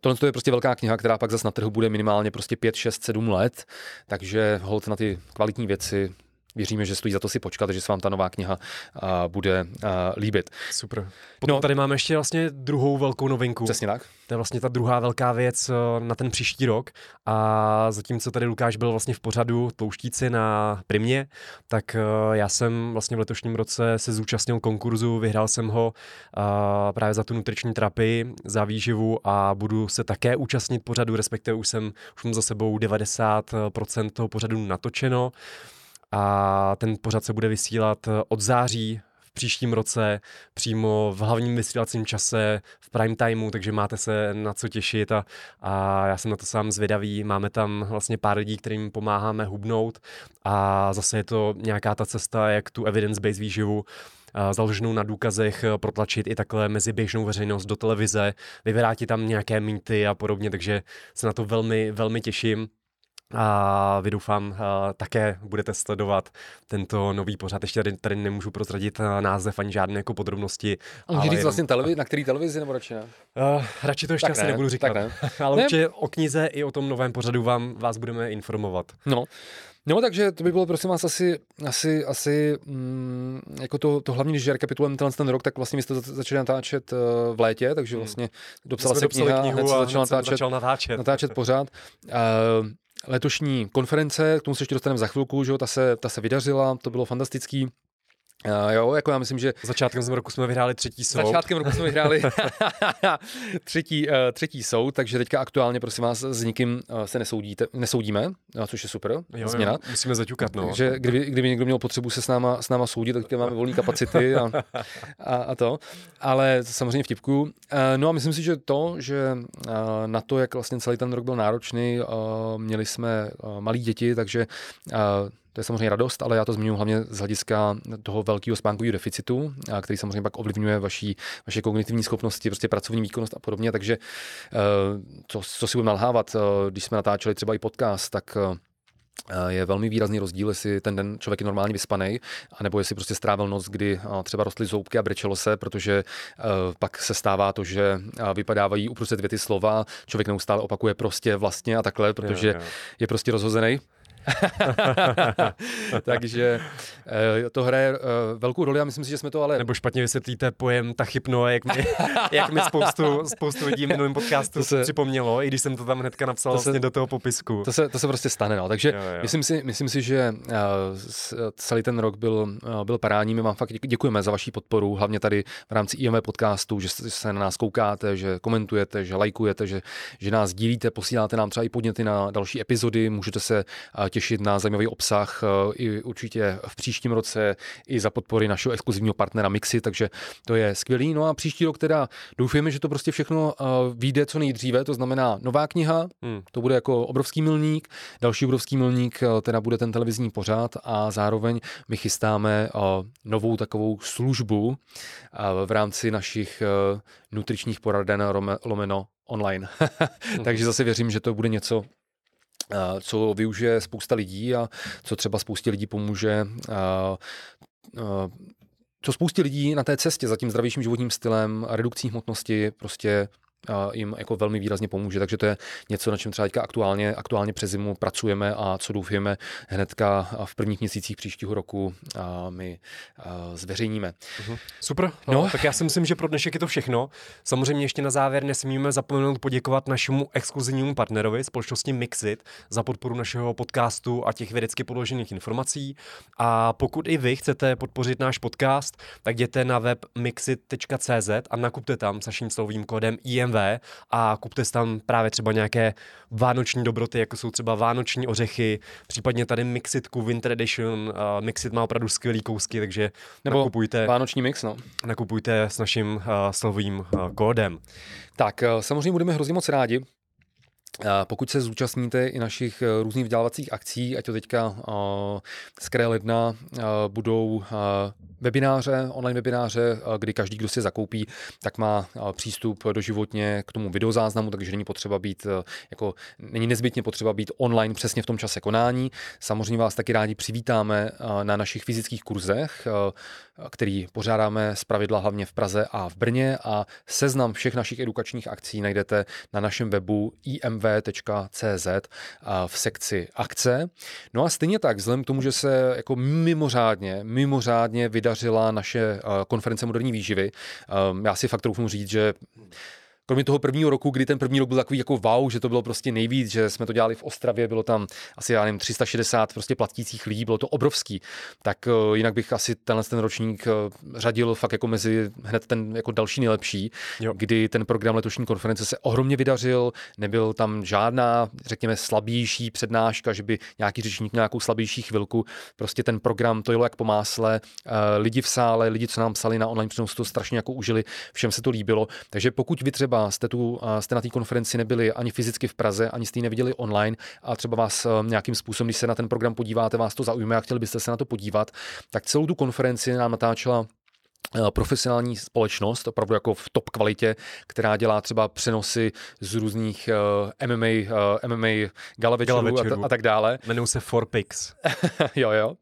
tohle je prostě velká kniha, která pak zase na trhu bude minimálně prostě 5, 6, 7 let, takže hold na ty kvalitní věci věříme, že stojí za to si počkat, že se vám ta nová kniha uh, bude uh, líbit. Super. Potom no, tady máme ještě vlastně druhou velkou novinku. Přesně tak. To je vlastně ta druhá velká věc na ten příští rok. A zatímco tady Lukáš byl vlastně v pořadu Pouštíci na Primě, tak já jsem vlastně v letošním roce se zúčastnil konkurzu, vyhrál jsem ho právě za tu nutriční terapii, za výživu a budu se také účastnit pořadu, respektive už jsem už mám za sebou 90% toho pořadu natočeno a ten pořad se bude vysílat eh, od září v příštím roce přímo v hlavním vysílacím čase v prime timeu, takže máte se na co těšit a, a já jsem na to sám zvědavý. Máme tam vlastně pár lidí, kterým pomáháme hubnout a zase je to nějaká ta cesta, jak tu evidence-based výživu eh, založenou na důkazech eh, protlačit i takhle mezi běžnou veřejnost do televize, vyvrátit tam nějaké mýty a podobně, takže se na to velmi, velmi těším. A vy doufám také budete sledovat tento nový pořad. Ještě tady, tady nemůžu prozradit název ani žádné jako podrobnosti. A můžu říct vlastně televizi, na který televizi nebo radši ne? Uh, radši to ještě tak asi ne, nebudu říkat. Ne. Ale ne. určitě o knize i o tom novém pořadu vám vás budeme informovat. No. No, takže to by bylo, prosím vás, asi, asi, asi mm, jako to, to hlavní, když rekapitulujeme ten, ten rok, tak vlastně my jste začali natáčet uh, v létě, takže hmm. vlastně dopsala se kniha, knihu hned se začal natáčet, začal natáčet. natáčet pořád. Uh, letošní konference, k tomu se ještě dostaneme za chvilku, že jo, ta se, ta se vydařila, to bylo fantastický. Uh, jo, jako já myslím, že... Začátkem roku jsme vyhráli třetí soud. Začátkem roku jsme vyhráli třetí, uh, třetí soud, takže teďka aktuálně, prosím vás, s nikým uh, se nesoudíte, nesoudíme, uh, což je super, jo, změna. Jo, musíme zaťukat, no. Takže kdyby, kdyby někdo měl potřebu se s náma, s náma soudit, tak máme volné kapacity a, a, a, to. Ale samozřejmě vtipku. Uh, no a myslím si, že to, že uh, na to, jak vlastně celý ten rok byl náročný, uh, měli jsme uh, malí děti, takže uh, to je samozřejmě radost, ale já to zmiňuji hlavně z hlediska toho velkého spánkového deficitu, který samozřejmě pak ovlivňuje vaší, vaše kognitivní schopnosti, prostě pracovní výkonnost a podobně. Takže co, co si budeme nalhávat, když jsme natáčeli třeba i podcast, tak je velmi výrazný rozdíl, jestli ten den člověk je normálně vyspaný, anebo jestli prostě strávil noc, kdy třeba rostly zoubky a brečelo se, protože pak se stává to, že vypadávají uprostřed věty slova, člověk neustále opakuje prostě vlastně a takhle, protože je prostě rozhozený. Takže eh, to hraje eh, velkou roli a myslím si, že jsme to ale... Nebo špatně vysvětlíte pojem ta chypno, jak mi, jak mi spoustu, spoustu lidí v minulém podcastu to se, připomnělo, i když jsem to tam hnedka napsal to se, vlastně do toho popisku. To se, to se prostě stane, no. Takže jo, jo. Myslím, si, myslím si, že uh, celý ten rok byl, byl parádní. My vám fakt děkujeme za vaši podporu, hlavně tady v rámci IMV podcastu, že se na nás koukáte, že komentujete, že lajkujete, že, že nás dílíte, posíláte nám třeba i podněty na další epizody, můžete se uh, těšit na zajímavý obsah eh, i určitě v příštím roce i za podpory našeho exkluzivního partnera Mixy, takže to je skvělý. No a příští rok teda doufujeme, že to prostě všechno eh, vyjde co nejdříve, to znamená nová kniha, hmm. to bude jako obrovský milník, další obrovský milník eh, teda bude ten televizní pořád a zároveň my chystáme novou takovou službu v rámci našich nutričních poraden lomeno online. Takže zase věřím, že to bude něco, co využije spousta lidí a co třeba spoustě lidí pomůže co spoustě lidí na té cestě za tím zdravějším životním stylem, redukcí hmotnosti prostě jim jako velmi výrazně pomůže. Takže to je něco, na čem třeba teďka aktuálně, aktuálně přes zimu pracujeme a co doufujeme hnedka v prvních měsících příštího roku my zveřejníme. Uh-huh. Super, no, no, tak já si myslím, že pro dnešek je to všechno. Samozřejmě ještě na závěr nesmíme zapomenout poděkovat našemu exkluzivnímu partnerovi, společnosti Mixit, za podporu našeho podcastu a těch vědecky podložených informací. A pokud i vy chcete podpořit náš podcast, tak jděte na web mixit.cz a nakupte tam s naším slovým kódem IM BMW a kupte si tam právě třeba nějaké vánoční dobroty, jako jsou třeba vánoční ořechy, případně tady Mixitku Winter Edition. Uh, Mixit má opravdu skvělý kousky, takže Nebo nakupujte. Vánoční mix, no. Nakupujte s naším uh, slovým uh, kódem. Tak, uh, samozřejmě budeme hrozně moc rádi, pokud se zúčastníte i našich eh, různých vzdělávacích akcí, ať to teďka z kraje ledna budou webináře, online webináře, kdy každý, kdo si zakoupí, tak má přístup doživotně k tomu videozáznamu, takže není potřeba být, jako není nezbytně potřeba být online přesně v tom čase konání. Samozřejmě vás taky rádi přivítáme na našich fyzických kurzech, který pořádáme z pravidla hlavně v Praze a v Brně a seznam všech našich edukačních akcí najdete na našem webu imv.cz v sekci akce. No a stejně tak, vzhledem k tomu, že se jako mimořádně, mimořádně vydařila naše konference moderní výživy, já si fakt troufnu říct, že kromě toho prvního roku, kdy ten první rok byl takový jako wow, že to bylo prostě nejvíc, že jsme to dělali v Ostravě, bylo tam asi, já nevím, 360 prostě platících lidí, bylo to obrovský, tak uh, jinak bych asi tenhle ten ročník uh, řadil fakt jako mezi hned ten jako další nejlepší, jo. kdy ten program letošní konference se ohromně vydařil, nebyl tam žádná, řekněme, slabější přednáška, že by nějaký řečník nějakou slabější chvilku, prostě ten program to jelo jak po másle, uh, lidi v sále, lidi, co nám psali na online přenosu, to strašně jako užili, všem se to líbilo, takže pokud vy třeba třeba jste, tu, jste na té konferenci nebyli ani fyzicky v Praze, ani jste ji neviděli online a třeba vás e, nějakým způsobem, když se na ten program podíváte, vás to zaujme a chtěli byste se na to podívat, tak celou tu konferenci nám natáčela e, profesionální společnost, opravdu jako v top kvalitě, která dělá třeba přenosy z různých uh, MMA, uh, MMA gala večerů a, t- a tak dále. Jmenují se Four Picks. jo, jo.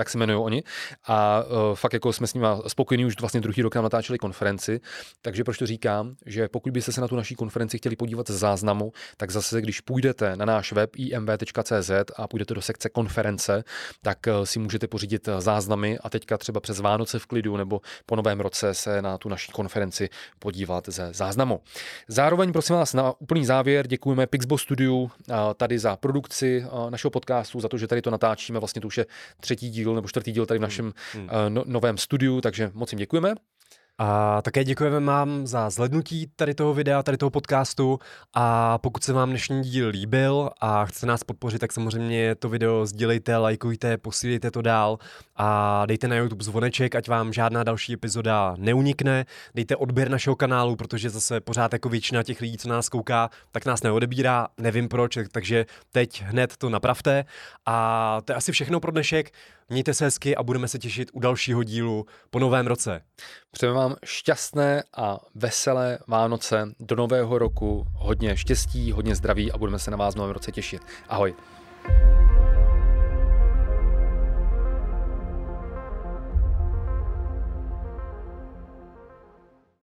Uh, tak se jmenují oni. A uh, fakt jako jsme s nimi spokojení, už vlastně druhý rok nám natáčeli konferenci. Takže proč to říkám, že pokud byste se na tu naší konferenci chtěli podívat z záznamu, tak zase, když půjdete na náš web imv.cz a půjdete do sekce konference, tak uh, si můžete pořídit eh, záznamy a teďka třeba přes Vánoce v klidu nebo po novém roce se na tu naší konferenci podívat ze záznamu. Zároveň prosím vás na úplný závěr děkujeme Pixbo Studio uh, tady za produkci našeho podcastu, za to, že tady to natáčíme, vlastně to už je třetí díl díl nebo čtvrtý díl tady v našem hmm. uh, no, novém studiu, takže moc jim děkujeme. A také děkujeme vám za zhlednutí tady toho videa, tady toho podcastu a pokud se vám dnešní díl líbil a chcete nás podpořit, tak samozřejmě to video sdílejte, lajkujte, posílejte to dál a dejte na YouTube zvoneček, ať vám žádná další epizoda neunikne. Dejte odběr našeho kanálu, protože zase pořád jako většina těch lidí, co nás kouká, tak nás neodebírá, nevím proč, takže teď hned to napravte. A to je asi všechno pro dnešek. Mějte se hezky a budeme se těšit u dalšího dílu po novém roce. Přejeme vám šťastné a veselé Vánoce do nového roku, hodně štěstí, hodně zdraví a budeme se na vás v novém roce těšit. Ahoj.